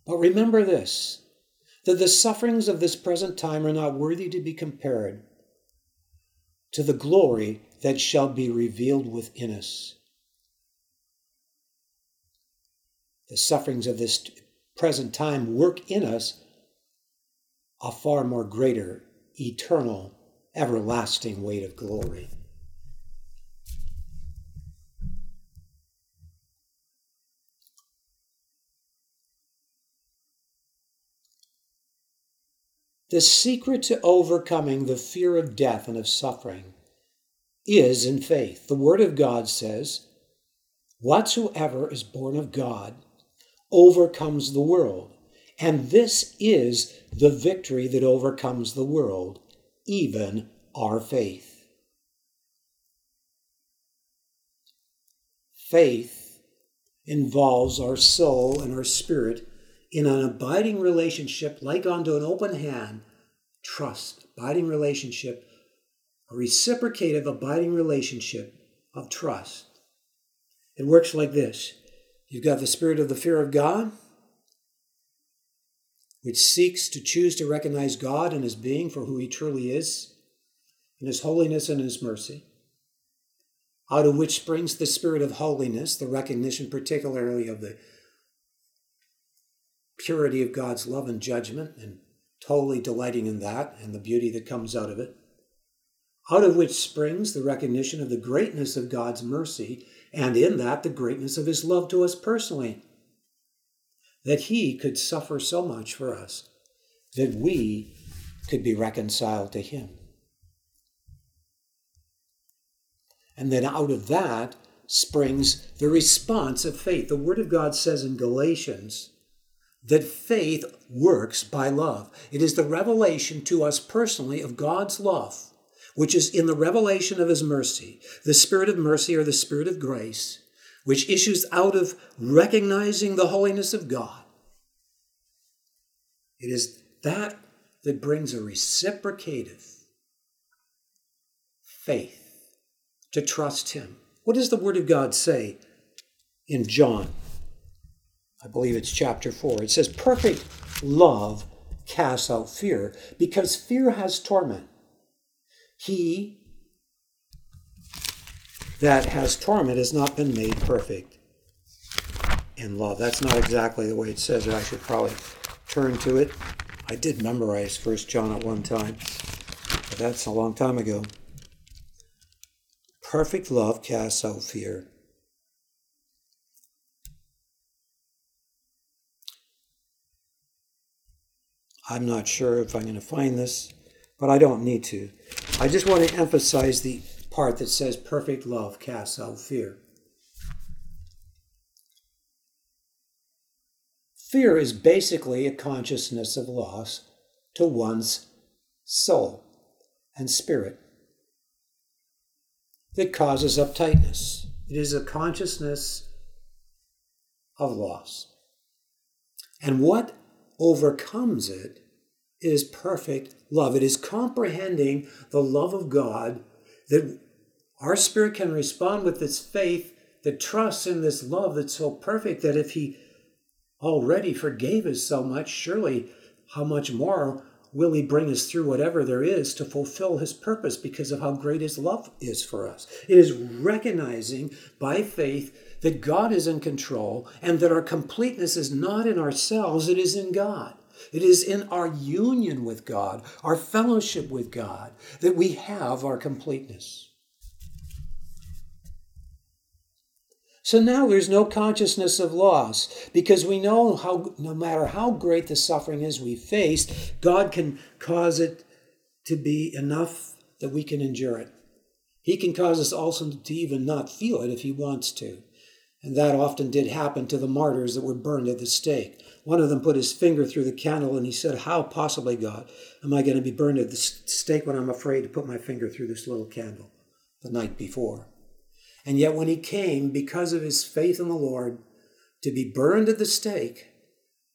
But remember this that the sufferings of this present time are not worthy to be compared to the glory that shall be revealed within us. The sufferings of this present time work in us a far more greater, eternal, everlasting weight of glory. The secret to overcoming the fear of death and of suffering is in faith. The Word of God says, Whatsoever is born of God overcomes the world. And this is the victory that overcomes the world, even our faith. Faith involves our soul and our spirit in an abiding relationship, like unto an open hand, trust, abiding relationship, a reciprocative abiding relationship of trust. It works like this you've got the spirit of the fear of God, which seeks to choose to recognize God and his being for who he truly is, in his holiness and his mercy. Out of which springs the spirit of holiness, the recognition particularly of the purity of God's love and judgment and totally delighting in that and the beauty that comes out of it. Out of which springs the recognition of the greatness of God's mercy and in that the greatness of his love to us personally. That he could suffer so much for us that we could be reconciled to him. And then out of that springs the response of faith. The Word of God says in Galatians that faith works by love. It is the revelation to us personally of God's love, which is in the revelation of His mercy, the Spirit of mercy or the Spirit of grace, which issues out of recognizing the holiness of God. It is that that brings a reciprocative faith to trust Him. What does the Word of God say in John? I believe it's chapter 4. It says, Perfect love casts out fear, because fear has torment. He that has torment has not been made perfect in love. That's not exactly the way it says it. I should probably turn to it. I did memorize First John at one time, but that's a long time ago. Perfect love casts out fear. I'm not sure if I'm going to find this, but I don't need to. I just want to emphasize the part that says perfect love casts out fear. Fear is basically a consciousness of loss to one's soul and spirit that causes uptightness. It is a consciousness of loss. And what overcomes it is perfect love. It is comprehending the love of God that our spirit can respond with this faith that trusts in this love that's so perfect that if He already forgave us so much, surely how much more will He bring us through whatever there is to fulfill His purpose because of how great His love is for us? It is recognizing by faith that God is in control and that our completeness is not in ourselves, it is in God. It is in our union with God, our fellowship with God, that we have our completeness. So now there's no consciousness of loss because we know how, no matter how great the suffering is we face, God can cause it to be enough that we can endure it. He can cause us also to even not feel it if He wants to. And that often did happen to the martyrs that were burned at the stake. One of them put his finger through the candle and he said, How possibly, God, am I going to be burned at the stake when I'm afraid to put my finger through this little candle the night before? And yet, when he came, because of his faith in the Lord, to be burned at the stake,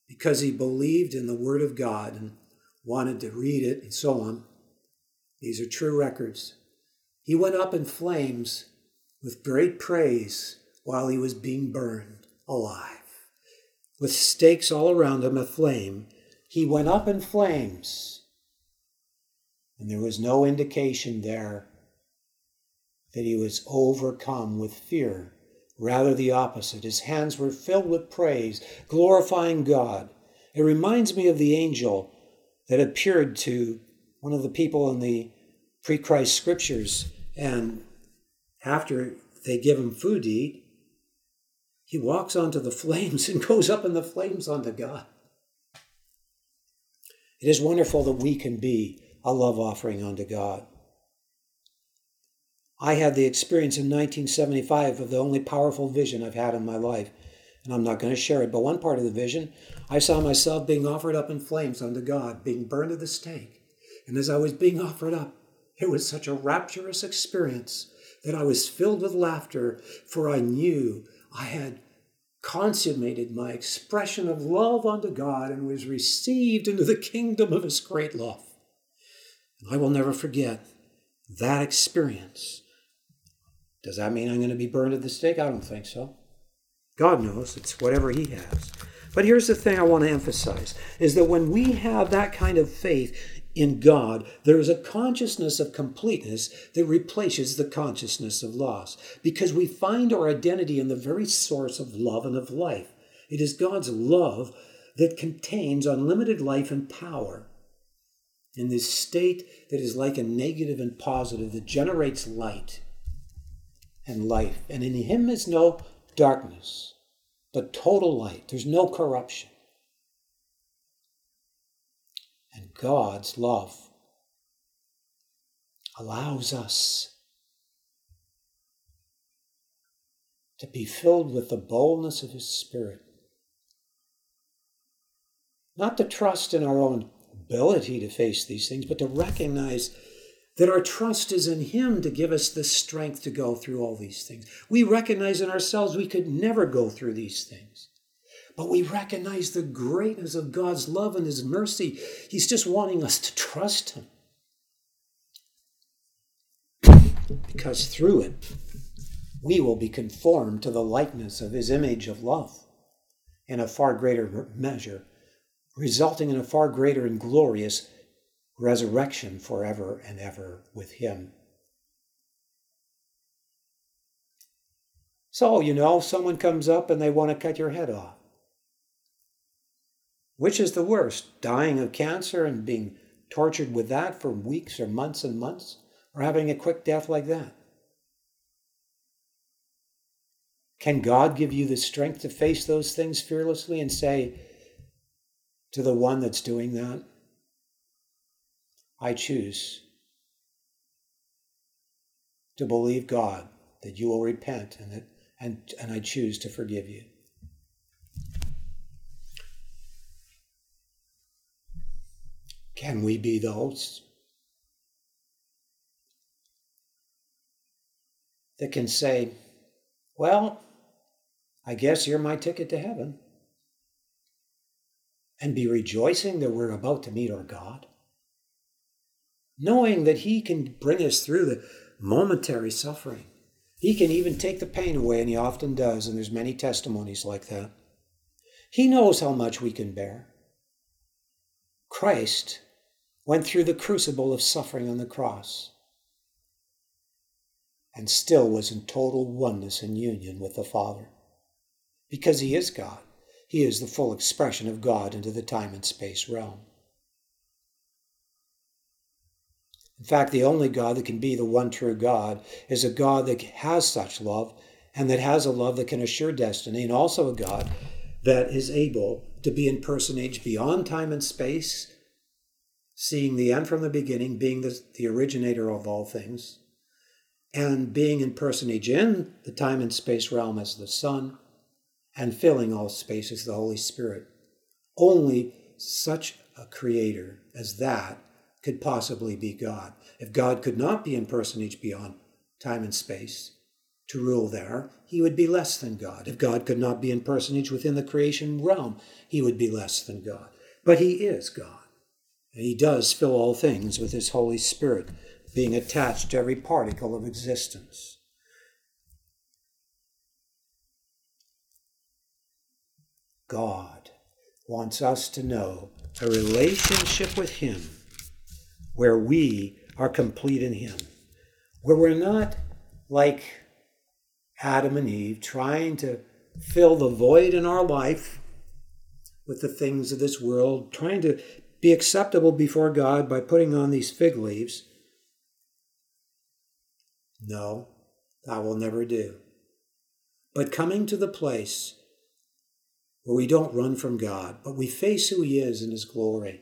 because he believed in the Word of God and wanted to read it and so on, these are true records. He went up in flames with great praise while he was being burned alive. With stakes all around him aflame, he went up in flames. And there was no indication there that he was overcome with fear. Rather, the opposite. His hands were filled with praise, glorifying God. It reminds me of the angel that appeared to one of the people in the pre Christ scriptures. And after they give him food to eat, he walks onto the [laughs] flames and goes up in the flames onto God. It is wonderful that we can be a love offering unto God. I had the experience in 1975 of the only powerful vision I've had in my life, and I'm not going to share it, but one part of the vision, I saw myself being offered up in flames unto God, being burned at the stake. And as I was being offered up, it was such a rapturous experience that I was filled with laughter, for I knew I had consummated my expression of love unto God and was received into the kingdom of His great love. I will never forget that experience does that mean I'm going to be burned at the stake? I don't think so. God knows, it's whatever He has. But here's the thing I want to emphasize is that when we have that kind of faith in God, there is a consciousness of completeness that replaces the consciousness of loss because we find our identity in the very source of love and of life. It is God's love that contains unlimited life and power in this state that is like a negative and positive that generates light and life. And in him is no darkness, but total light. There's no corruption. And God's love allows us to be filled with the boldness of His Spirit. Not to trust in our own ability to face these things, but to recognize that our trust is in Him to give us the strength to go through all these things. We recognize in ourselves we could never go through these things. But we recognize the greatness of God's love and His mercy. He's just wanting us to trust Him. Because through it, we will be conformed to the likeness of His image of love in a far greater measure, resulting in a far greater and glorious resurrection forever and ever with Him. So, you know, someone comes up and they want to cut your head off. Which is the worst, dying of cancer and being tortured with that for weeks or months and months, or having a quick death like that? Can God give you the strength to face those things fearlessly and say to the one that's doing that, I choose to believe God that you will repent and that and, and I choose to forgive you. Can we be those that can say, Well, I guess you're my ticket to heaven, and be rejoicing that we're about to meet our God? Knowing that He can bring us through the momentary suffering. He can even take the pain away, and He often does, and there's many testimonies like that. He knows how much we can bear. Christ went through the crucible of suffering on the cross and still was in total oneness and union with the Father. Because he is God, he is the full expression of God into the time and space realm. In fact, the only God that can be the one true God is a God that has such love and that has a love that can assure destiny, and also a God that is able to be in personage beyond time and space seeing the end from the beginning, being the, the originator of all things, and being in personage in the time and space realm as the Son, and filling all space as the Holy Spirit. Only such a creator as that could possibly be God. If God could not be in personage beyond time and space to rule there, he would be less than God. If God could not be in personage within the creation realm, he would be less than God. But he is God. He does fill all things with his Holy Spirit, being attached to every particle of existence. God wants us to know a relationship with him where we are complete in him, where we're not like Adam and Eve trying to fill the void in our life with the things of this world, trying to be acceptable before God by putting on these fig leaves? No, that will never do. But coming to the place where we don't run from God, but we face who He is in His glory,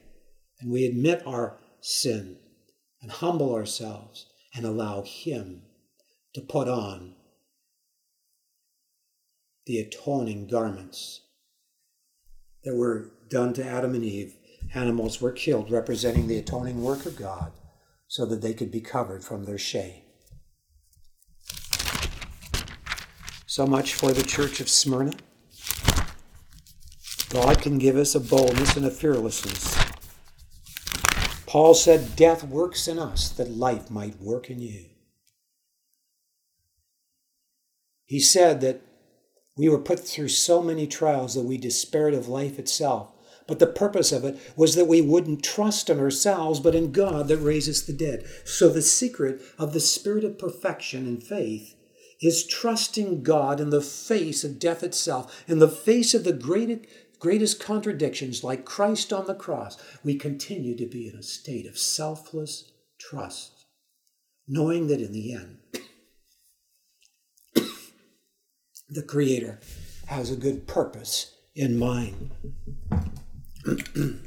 and we admit our sin and humble ourselves and allow Him to put on the atoning garments that were done to Adam and Eve animals were killed, representing the atoning work of God, so that they could be covered from their shame. So much for the church of Smyrna. God can give us a boldness and a fearlessness. Paul said, Death works in us that life might work in you. He said that we were put through so many trials that we despaired of life itself. But the purpose of it was that we wouldn't trust in ourselves, but in God that raises the dead. So the secret of the spirit of perfection and faith is trusting God in the face of death itself, in the face of the greatest, greatest contradictions, like Christ on the cross. We continue to be in a state of selfless trust, knowing that in the end, [coughs] the Creator has a good purpose in mind. [clears throat]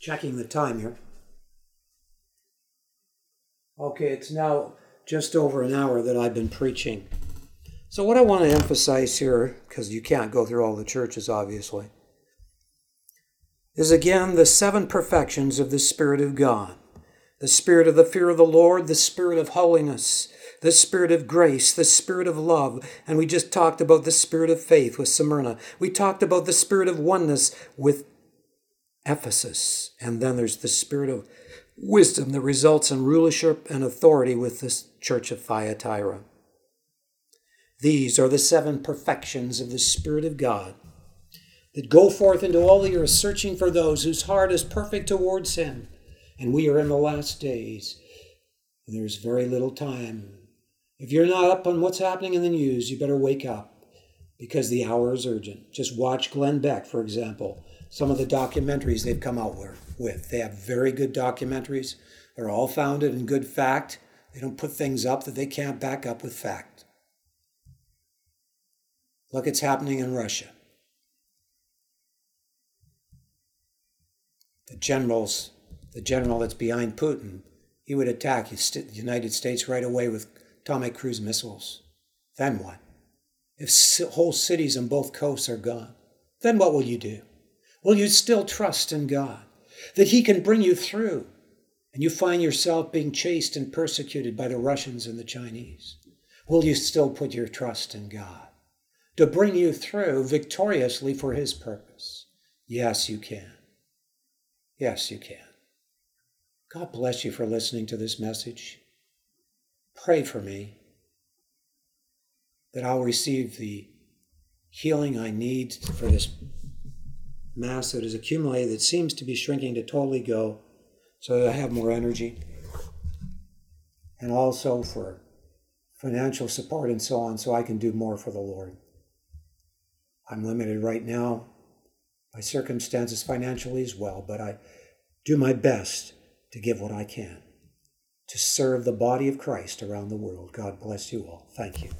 Checking the time here. Okay, it's now just over an hour that I've been preaching. So, what I want to emphasize here, because you can't go through all the churches, obviously, is again the seven perfections of the Spirit of God the spirit of the fear of the Lord, the spirit of holiness, the spirit of grace, the spirit of love, and we just talked about the spirit of faith with Smyrna. We talked about the spirit of oneness with Ephesus. And then there's the spirit of wisdom that results in rulership and authority with the church of Thyatira. These are the seven perfections of the Spirit of God that go forth into all the earth, searching for those whose heart is perfect towards Him. And we are in the last days. There's very little time. If you're not up on what's happening in the news, you better wake up because the hour is urgent. Just watch Glenn Beck, for example some of the documentaries they've come out with. They have very good documentaries. They're all founded in good fact. They don't put things up that they can't back up with fact. Look, it's happening in Russia. The generals, the general that's behind Putin, he would attack the United States right away with atomic cruise missiles. Then what? If whole cities on both coasts are gone, then what will you do? Will you still trust in God that He can bring you through and you find yourself being chased and persecuted by the Russians and the Chinese? Will you still put your trust in God to bring you through victoriously for His purpose? Yes, you can. Yes, you can. God bless you for listening to this message. Pray for me that I'll receive the healing I need for this mass that is accumulated that seems to be shrinking to totally go so that I have more energy. And also for financial support and so on, so I can do more for the Lord. I'm limited right now by circumstances financially as well, but I do my best to give what I can to serve the body of Christ around the world. God bless you all. Thank you.